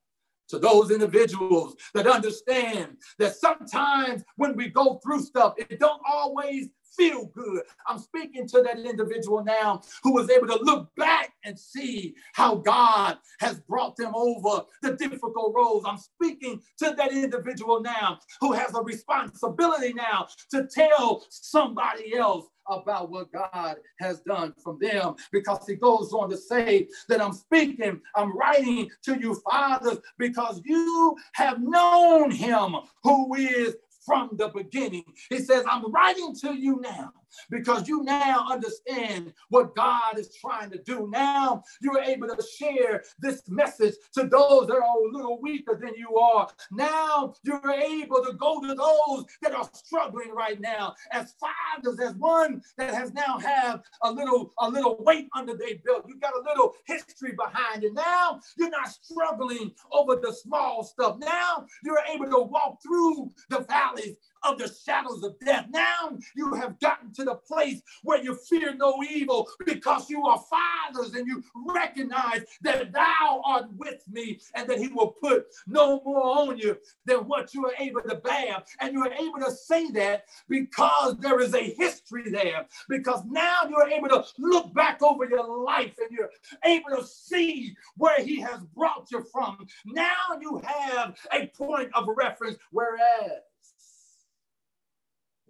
to those individuals that understand that sometimes when we go through stuff, it don't always feel good. I'm speaking to that individual now who was able to look back and see how God has brought them over the difficult roads. I'm speaking to that individual now who has a responsibility now to tell somebody else about what God has done from them because he goes on to say that I'm speaking, I'm writing to you, fathers, because you have known him who is from the beginning. He says, I'm writing to you now because you now understand what God is trying to do. Now you're able to share this message to those that are a little weaker than you are. Now you're able to go to those that are struggling right now as fathers, as one that has now have a little a little weight under their belt. You got a little history behind you. Now you're not struggling over the small stuff. Now you're able to walk through the valleys of the shadows of death. Now you have gotten to the place where you fear no evil because you are fathers and you recognize that thou art with me and that he will put no more on you than what you are able to bear. And you are able to say that because there is a history there, because now you're able to look back over your life and you're able to see where he has brought you from. Now you have a point of reference, whereas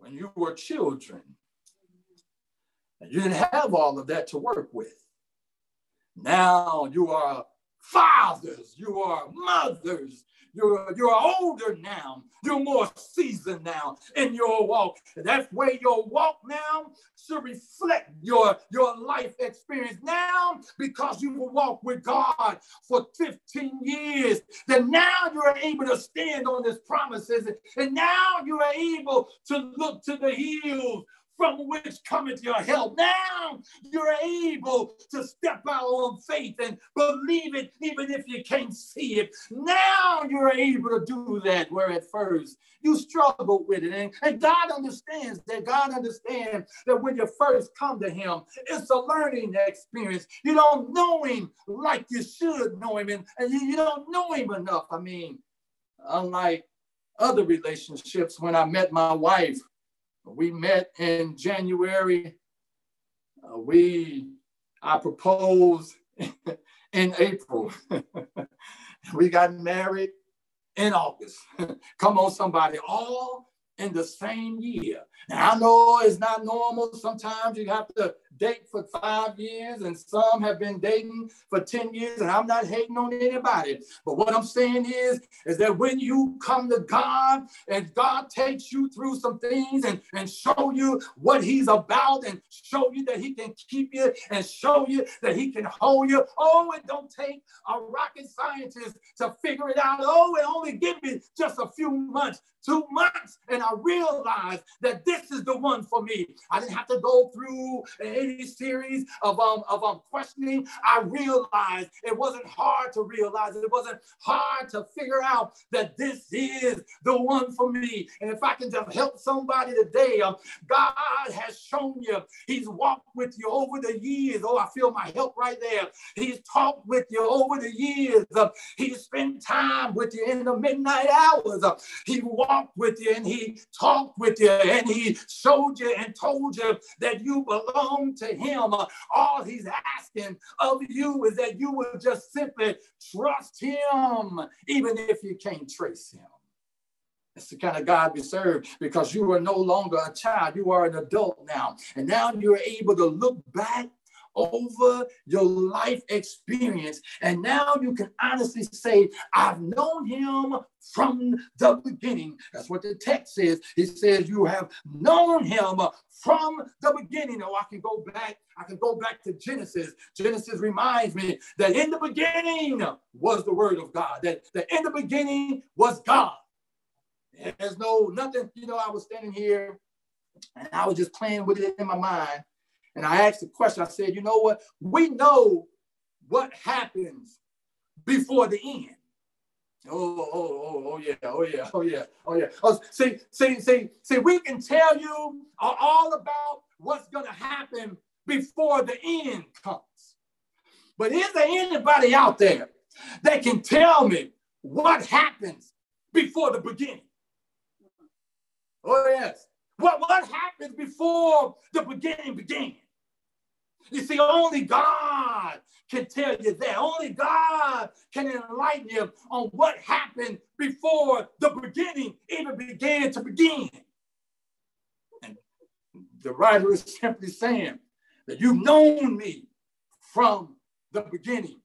when you were children. And you didn't have all of that to work with. Now you are fathers, you are mothers, you're, you're older now. You're more seasoned now in your walk. That's where your walk now should reflect your, your life experience now because you will walk with God for 15 years. Then now you're able to stand on his promises. And now you are able to look to the hills from which cometh your help. Now you're able to step out on faith and believe it even if you can't see it. Now you're able to do that where at first you struggled with it. And, and God understands that. God understands that when you first come to him, it's a learning experience. You don't know him like you should know him and, and you don't know him enough. I mean, unlike other relationships, when I met my wife, we met in January. Uh, we, I proposed in April. we got married in August. Come on, somebody. All in the same year. Now, I know it's not normal. Sometimes you have to date for five years, and some have been dating for 10 years, and I'm not hating on anybody. But what I'm saying is, is that when you come to God and God takes you through some things and, and show you what He's about and show you that He can keep you and show you that He can hold you. Oh, it don't take a rocket scientist to figure it out. Oh, it only give me just a few months, two months, and I realized that this is the one for me. I didn't have to go through any series of um of um questioning. I realized it wasn't hard to realize it. Wasn't hard to figure out that this is the one for me. And if I can just help somebody today, um, God has shown you. He's walked with you over the years. Oh, I feel my help right there. He's talked with you over the years. Uh, he's spent time with you in the midnight hours. Uh, he walked with you and he talked with you and he showed you and told you that you belong to him. Uh, all he's asking of you is that you will just simply trust him, even if you can't trace him. That's the kind of God we serve because you are no longer a child. You are an adult now. And now you're able to look back over your life experience. And now you can honestly say, I've known him from the beginning. That's what the text says. It says, You have known him from the beginning. Oh, I can go back. I can go back to Genesis. Genesis reminds me that in the beginning was the word of God, that, that in the beginning was God. There's no nothing, you know, I was standing here and I was just playing with it in my mind. And I asked the question, I said, you know what? We know what happens before the end. Oh, oh, oh, oh, oh yeah, oh, yeah, oh, yeah, oh, yeah. Oh, see, see, see, see, we can tell you all about what's to happen before the end comes. But is there anybody out there that can tell me what happens before the beginning? Oh, yes. What, what happens before the beginning began? You see, only God can tell you that. Only God can enlighten you on what happened before the beginning even began to begin. And the writer is simply saying that you've known me from the beginning.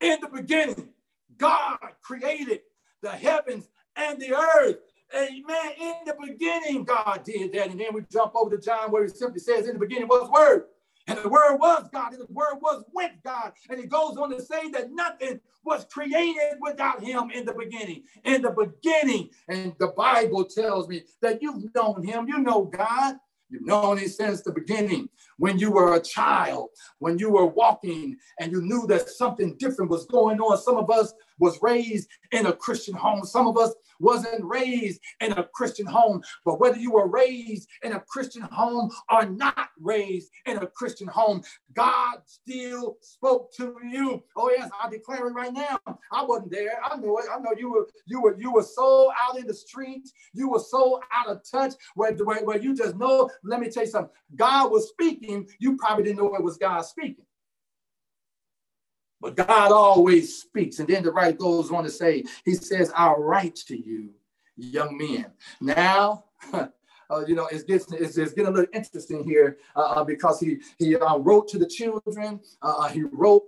In the beginning, God created the heavens and the earth. Amen. In the beginning, God did that. And then we jump over to John where he simply says, In the beginning was word. And the word was God, and the word was with God. And he goes on to say that nothing was created without him in the beginning. In the beginning. And the Bible tells me that you've known him, you know God. You've known him since the beginning, when you were a child, when you were walking and you knew that something different was going on. Some of us was raised in a Christian home. Some of us wasn't raised in a Christian home. But whether you were raised in a Christian home or not raised in a Christian home, God still spoke to you. Oh yes, I declare it right now. I wasn't there. I know it. I know you were you were you were so out in the streets. You were so out of touch where, where, where you just know. Let me tell you something. God was speaking. You probably didn't know it was God speaking. But God always speaks. And then the right goes on to say, He says, I'll write to you, young men. Now, uh, you know, it's getting, it's, it's, getting a little interesting here uh, uh because he he uh, wrote to the children, uh, uh, he wrote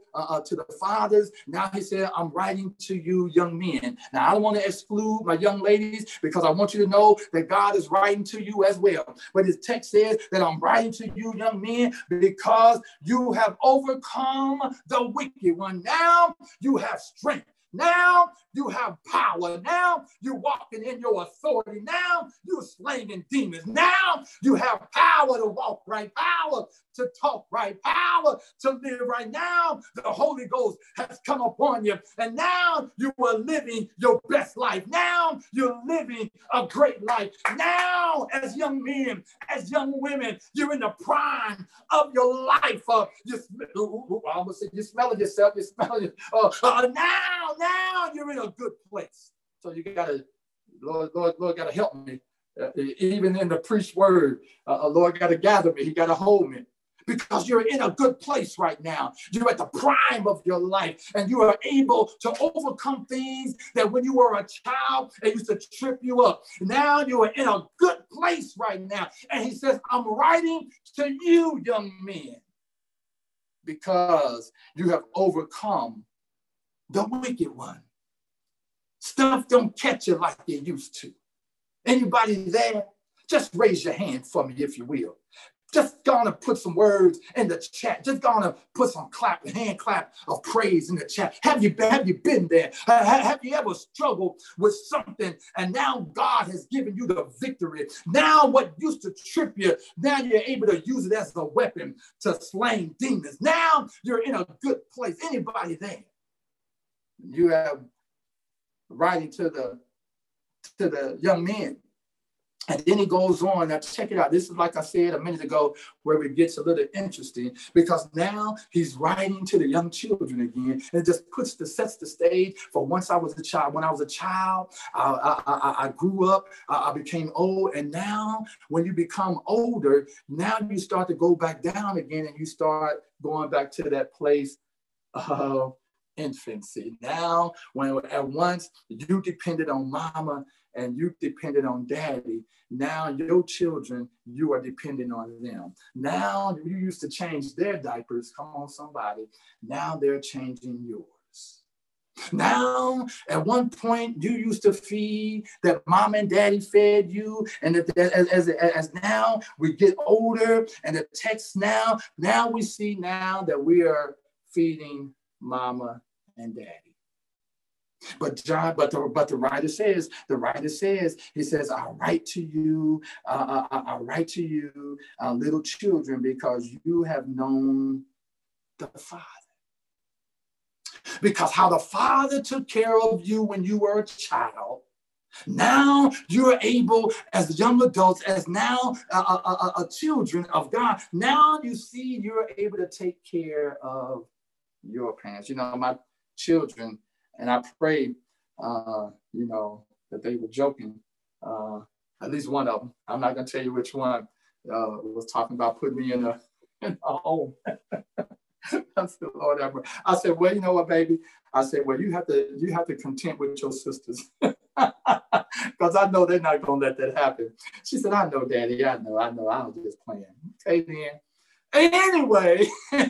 to the fathers. Now he said, I'm writing to you, young men. Now, I don't want to exclude my young ladies because I want you to know that God is writing to you as well. But his text says that I'm writing to you, young men, because you have overcome the wicked one. Now you have strength. Now you have power. Now you're walking in your authority. Now you're slaying demons. Now you have power to walk right, power to talk right, power to live right. Now the Holy Ghost has come upon you, and now you are living your best life. Now you're living a great life. Now, as young men, as young women, you're in the prime of your life. Uh, you, I almost said you're smelling yourself. You're smelling. Uh, uh, now, now you're in a good place. So you gotta, Lord, Lord, Lord, gotta help me. Uh, even in the preached word, uh, uh Lord gotta gather me. He gotta hold me because you're in a good place right now. You're at the prime of your life and you are able to overcome things that when you were a child, they used to trip you up. Now you are in a good place right now. And he says, I'm writing to you, young men, because you have overcome the wicked one. Stuff don't catch you like they used to. Anybody there? Just raise your hand for me, if you will. Just gonna put some words in the chat. Just gonna put some clap, hand clap of praise in the chat. Have you been, have you been there? have you ever struggled with something and now God has given you the victory? Now what used to trip you, now you're able to use it as a weapon to slay demons. Now you're in a good place. Anybody there? You have writing to the to the young men. And then he goes on. Now, check it out. This is like I said a minute ago, where it gets a little interesting because now he's writing to the young children again. And it just puts the sets the stage for once I was a child. When I was a child, I, I, I grew up, I became old. And now, when you become older, now you start to go back down again and you start going back to that place of infancy. Now, when at once you depended on mama and you depended on daddy, now your children, you are depending on them. Now you used to change their diapers. Come on, somebody. Now they're changing yours. Now, at one point, you used to feed that mom and daddy fed you, and as, as, as now we get older, and the text now, now we see now that we are feeding mama, and daddy. But John, but the but the writer says, the writer says, he says, I write to you, uh, I, I, write to you, uh, little children, because you have known the Father. Because how the Father took care of you when you were a child, now you're able, as young adults, as now uh, uh, uh, uh children of God, now you see you're able to take care of your parents. You know, my children, and I pray, uh, you know, that they were joking. Uh, at least one of them. I'm not gonna tell you which one uh, was talking about putting me in a, in a home. I said, Lord, I said, well, you know what, baby? I said, well, you have to you have to content with your sisters. Because I know they're not gonna let that happen. She said, I know, Daddy, I know, I know, I was just playing. Okay, then. Anyway,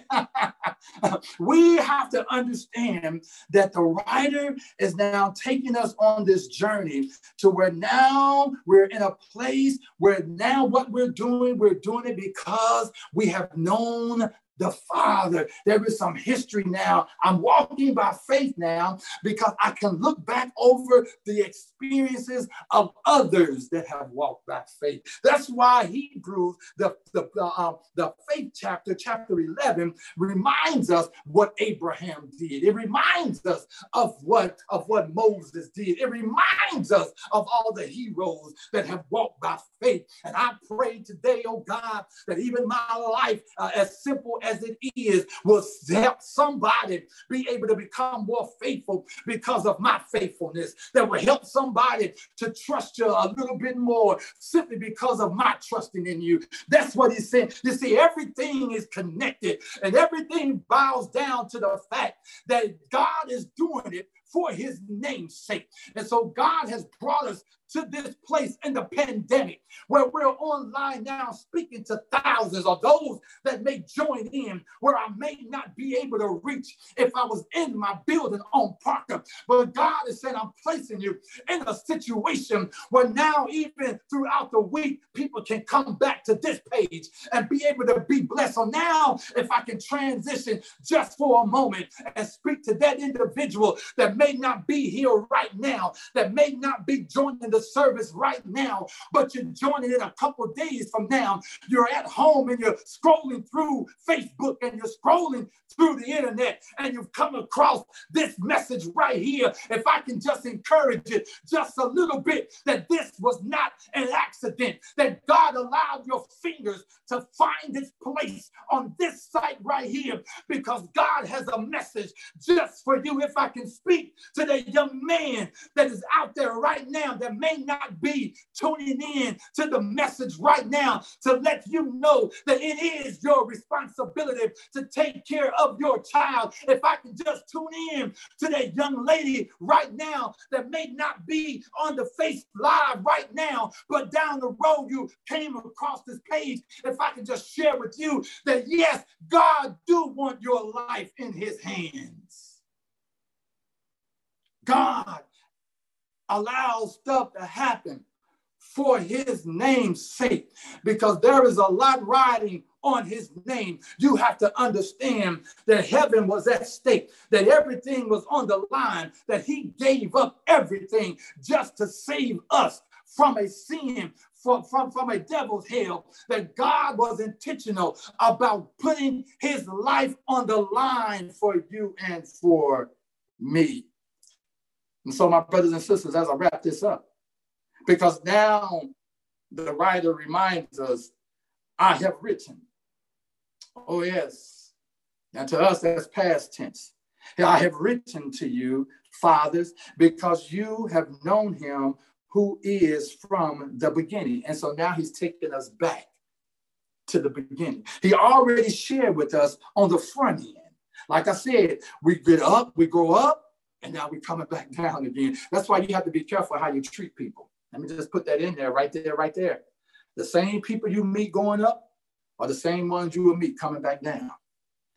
we have to understand that the writer is now taking us on this journey to where now we're in a place where now what we're doing, we're doing it because we have known the Father. There is some history now. I'm walking by faith now because I can look back over the experiences of others that have walked by faith. That's why Hebrews, the, the, uh, the faith chapter, chapter 11, reminds us what Abraham did. It reminds us of what, of what Moses did. It reminds us of all the heroes that have walked by faith. And I pray today, oh God, that even my life, uh, as simple as it is will help somebody be able to become more faithful because of my faithfulness. That will help somebody to trust you a little bit more simply because of my trusting in you. That's what he's saying. You see, everything is connected and everything bows down to the fact that God is doing it for his name's sake. And so God has brought us to this place in the pandemic where we're online now speaking to thousands of those that may join in where I may not be able to reach if I was in my building on Parker. But God is saying, I'm placing you in a situation where now, even throughout the week, people can come back to this page and be able to be blessed. So now, if I can transition just for a moment and speak to that individual that may not be here right now, that may not be joining the service right now, but you're joining it a couple days from now. You're at home and you're scrolling through Facebook and you're scrolling through the internet and you've come across this message right here. If I can just encourage it just a little bit that this was not an accident, that God allowed your fingers to find its place on this site right here because God has a message just for you. If I can speak to the young man that is out there right now that may not be tuning in to the message right now to let you know that it is your responsibility to take care of your child. If I can just tune in to that young lady right now that may not be on the face live right now, but down the road you came across this page. If I can just share with you that yes, God do want your life in his hands. God allows stuff to happen for his name's sake because there is a lot riding on his name. You have to understand that heaven was at stake, that everything was on the line, that he gave up everything just to save us from a sin, from, from, from a devil's hell, that God was intentional about putting his life on the line for you and for me. And so, my brothers and sisters, as I wrap this up, because now the writer reminds us, I have written. Oh, yes. Now, to us, that's past tense. I have written to you, fathers, because you have known him who is from the beginning. And so now he's taking us back to the beginning. He already shared with us on the front end. Like I said, we get up, we grow up, and now we're coming back down again. That's why you have to be careful how you treat people. Let me just put that in there, right there, right there. The same people you meet going up are the same ones you will meet coming back down.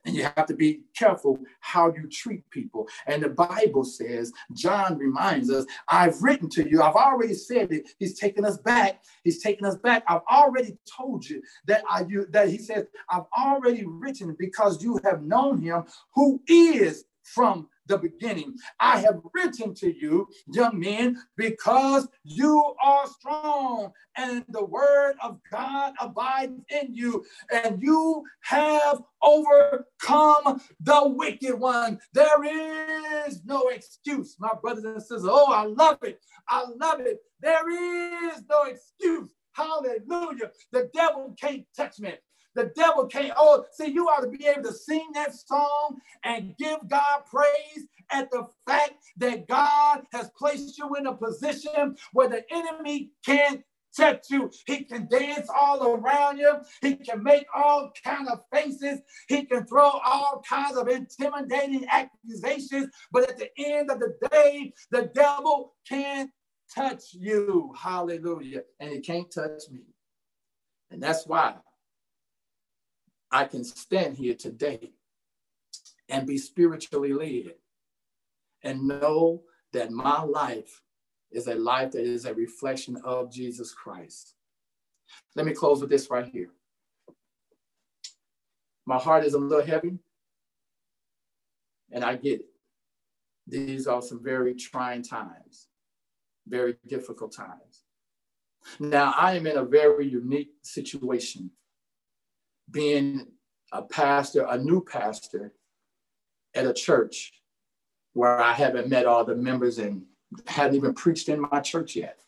And you have to be careful how you treat people. And the Bible says, John reminds us, I've written to you. I've already said it. He's taken us back. He's taken us back. I've already told you that I you that he says, I've already written because you have known him who is from the beginning. I have written to you, young men, because you are strong and the word of God abides in you, and you have overcome the wicked one. There is no excuse, my brothers and sisters. Oh, I love it. I love it. There is no excuse. Hallelujah. The devil can't touch me. The devil can't. Oh, see, you ought to be able to sing that song and give God praise at the fact that God has placed you in a position where the enemy can't touch you. He can dance all around you. He can make all kind of faces. He can throw all kinds of intimidating accusations. But at the end of the day, the devil can't touch you. Hallelujah. And he can't touch me. And that's why I can stand here today and be spiritually led and know that my life is a life that is a reflection of Jesus Christ. Let me close with this right here. My heart is a little heavy, and I get it. These are some very trying times, very difficult times. Now, I am in a very unique situation, being a pastor, a new pastor at a church where I haven't met all the members and hadn't even preached in my church yet,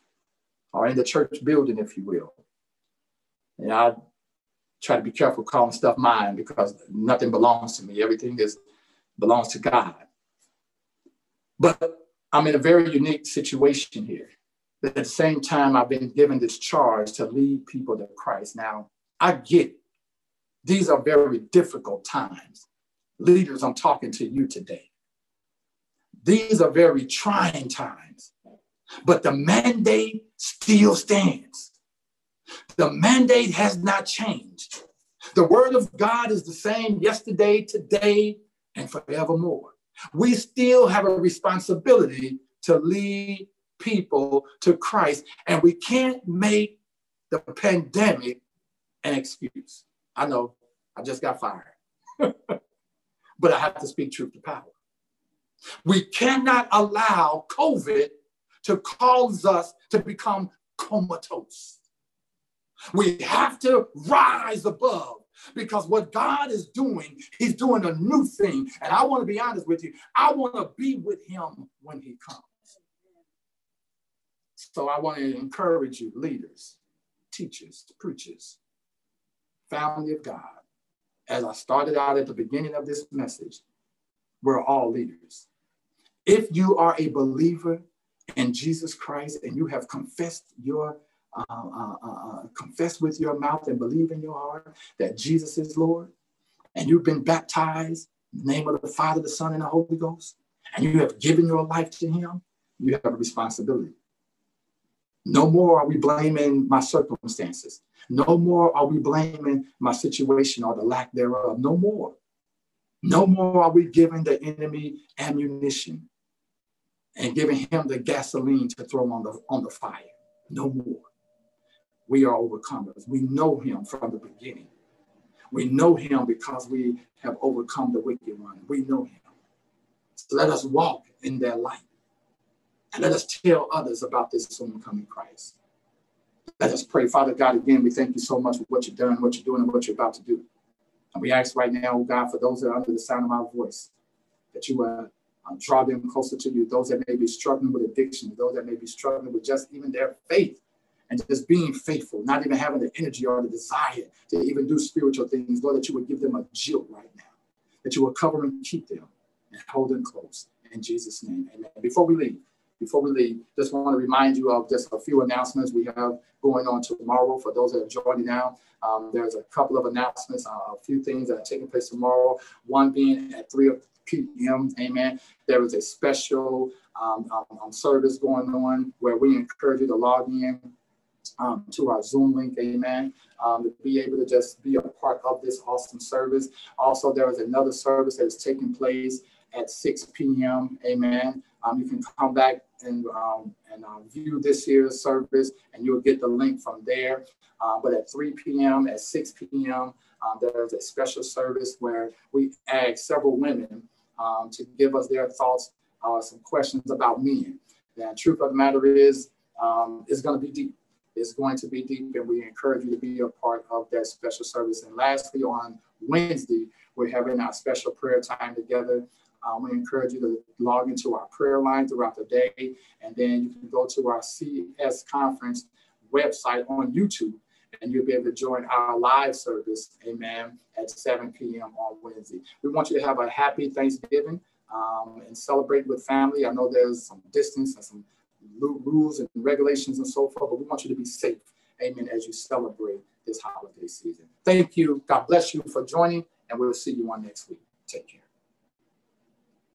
or in the church building, if you will. And I try to be careful calling stuff mine because nothing belongs to me. Everything is belongs to God. But I'm in a very unique situation here. At the same time, I've been given this charge to lead people to Christ. Now, I get. These are very difficult times. Leaders, I'm talking to you today. These are very trying times, but the mandate still stands. The mandate has not changed. The word of God is the same yesterday, today, and forevermore. We still have a responsibility to lead people to Christ, and we can't make the pandemic an excuse. I know I just got fired, but I have to speak truth to power. We cannot allow COVID to cause us to become comatose. We have to rise above because what God is doing, He's doing a new thing. And I want to be honest with you, I want to be with Him when He comes. So I want to encourage you, leaders, teachers, preachers, family of God. As I started out at the beginning of this message, we're all leaders. If you are a believer in Jesus Christ and you have confessed your uh, uh, uh, uh, confess with your mouth and believe in your heart that Jesus is Lord, and you've been baptized in the name of the Father, the Son, and the Holy Ghost, and you have given your life to Him, you have a responsibility. No more are we blaming my circumstances. No more are we blaming my situation or the lack thereof. No more. No more are we giving the enemy ammunition and giving him the gasoline to throw on the, on the fire. No more. We are overcomers. We know him from the beginning. We know him because we have overcome the wicked one. We know him. So let us walk in that light. And let us tell others about this soon coming Christ. Let us pray. Father God, again, we thank you so much for what you've done, what you're doing, and what you're about to do. And we ask right now, oh God, for those that are under the sound of my voice, that you will uh, draw them closer to you. Those that may be struggling with addiction, those that may be struggling with just even their faith and just being faithful, not even having the energy or the desire to even do spiritual things. Lord, that you would give them a jilt right now, that you will cover and keep them and hold them close. In Jesus' name, amen. Before we leave, before we leave, just want to remind you of just a few announcements we have going on tomorrow. For those that are joining now, um, there's a couple of announcements, uh, a few things that are taking place tomorrow. One being at 3 p.m. Amen. There is a special um, um, um, service going on where we encourage you to log in um, to our Zoom link, amen, um, to be able to just be a part of this awesome service. Also, there is another service that is taking place at 6 p.m., amen. Um, you can come back and, um, and uh, view this year's service, and you'll get the link from there. Uh, but at 3 p.m., at 6 p.m., um, there's a special service where we ask several women um, to give us their thoughts, uh, some questions about men. The truth of the matter is, it's going to be deep. It's going to be deep, and we encourage you to be a part of that special service. And lastly, on Wednesday, we're having our special prayer time together. Um, we encourage you to log into our prayer line throughout the day, and then you can go to our CS conference website on YouTube, and you'll be able to join our live service, amen, at 7 p.m. on Wednesday. We want you to have a happy Thanksgiving um, and celebrate with family. I know there's some distance and some rules and regulations and so forth, but we want you to be safe, amen, as you celebrate this holiday season. Thank you. God bless you for joining, and we'll see you on next week. Take care.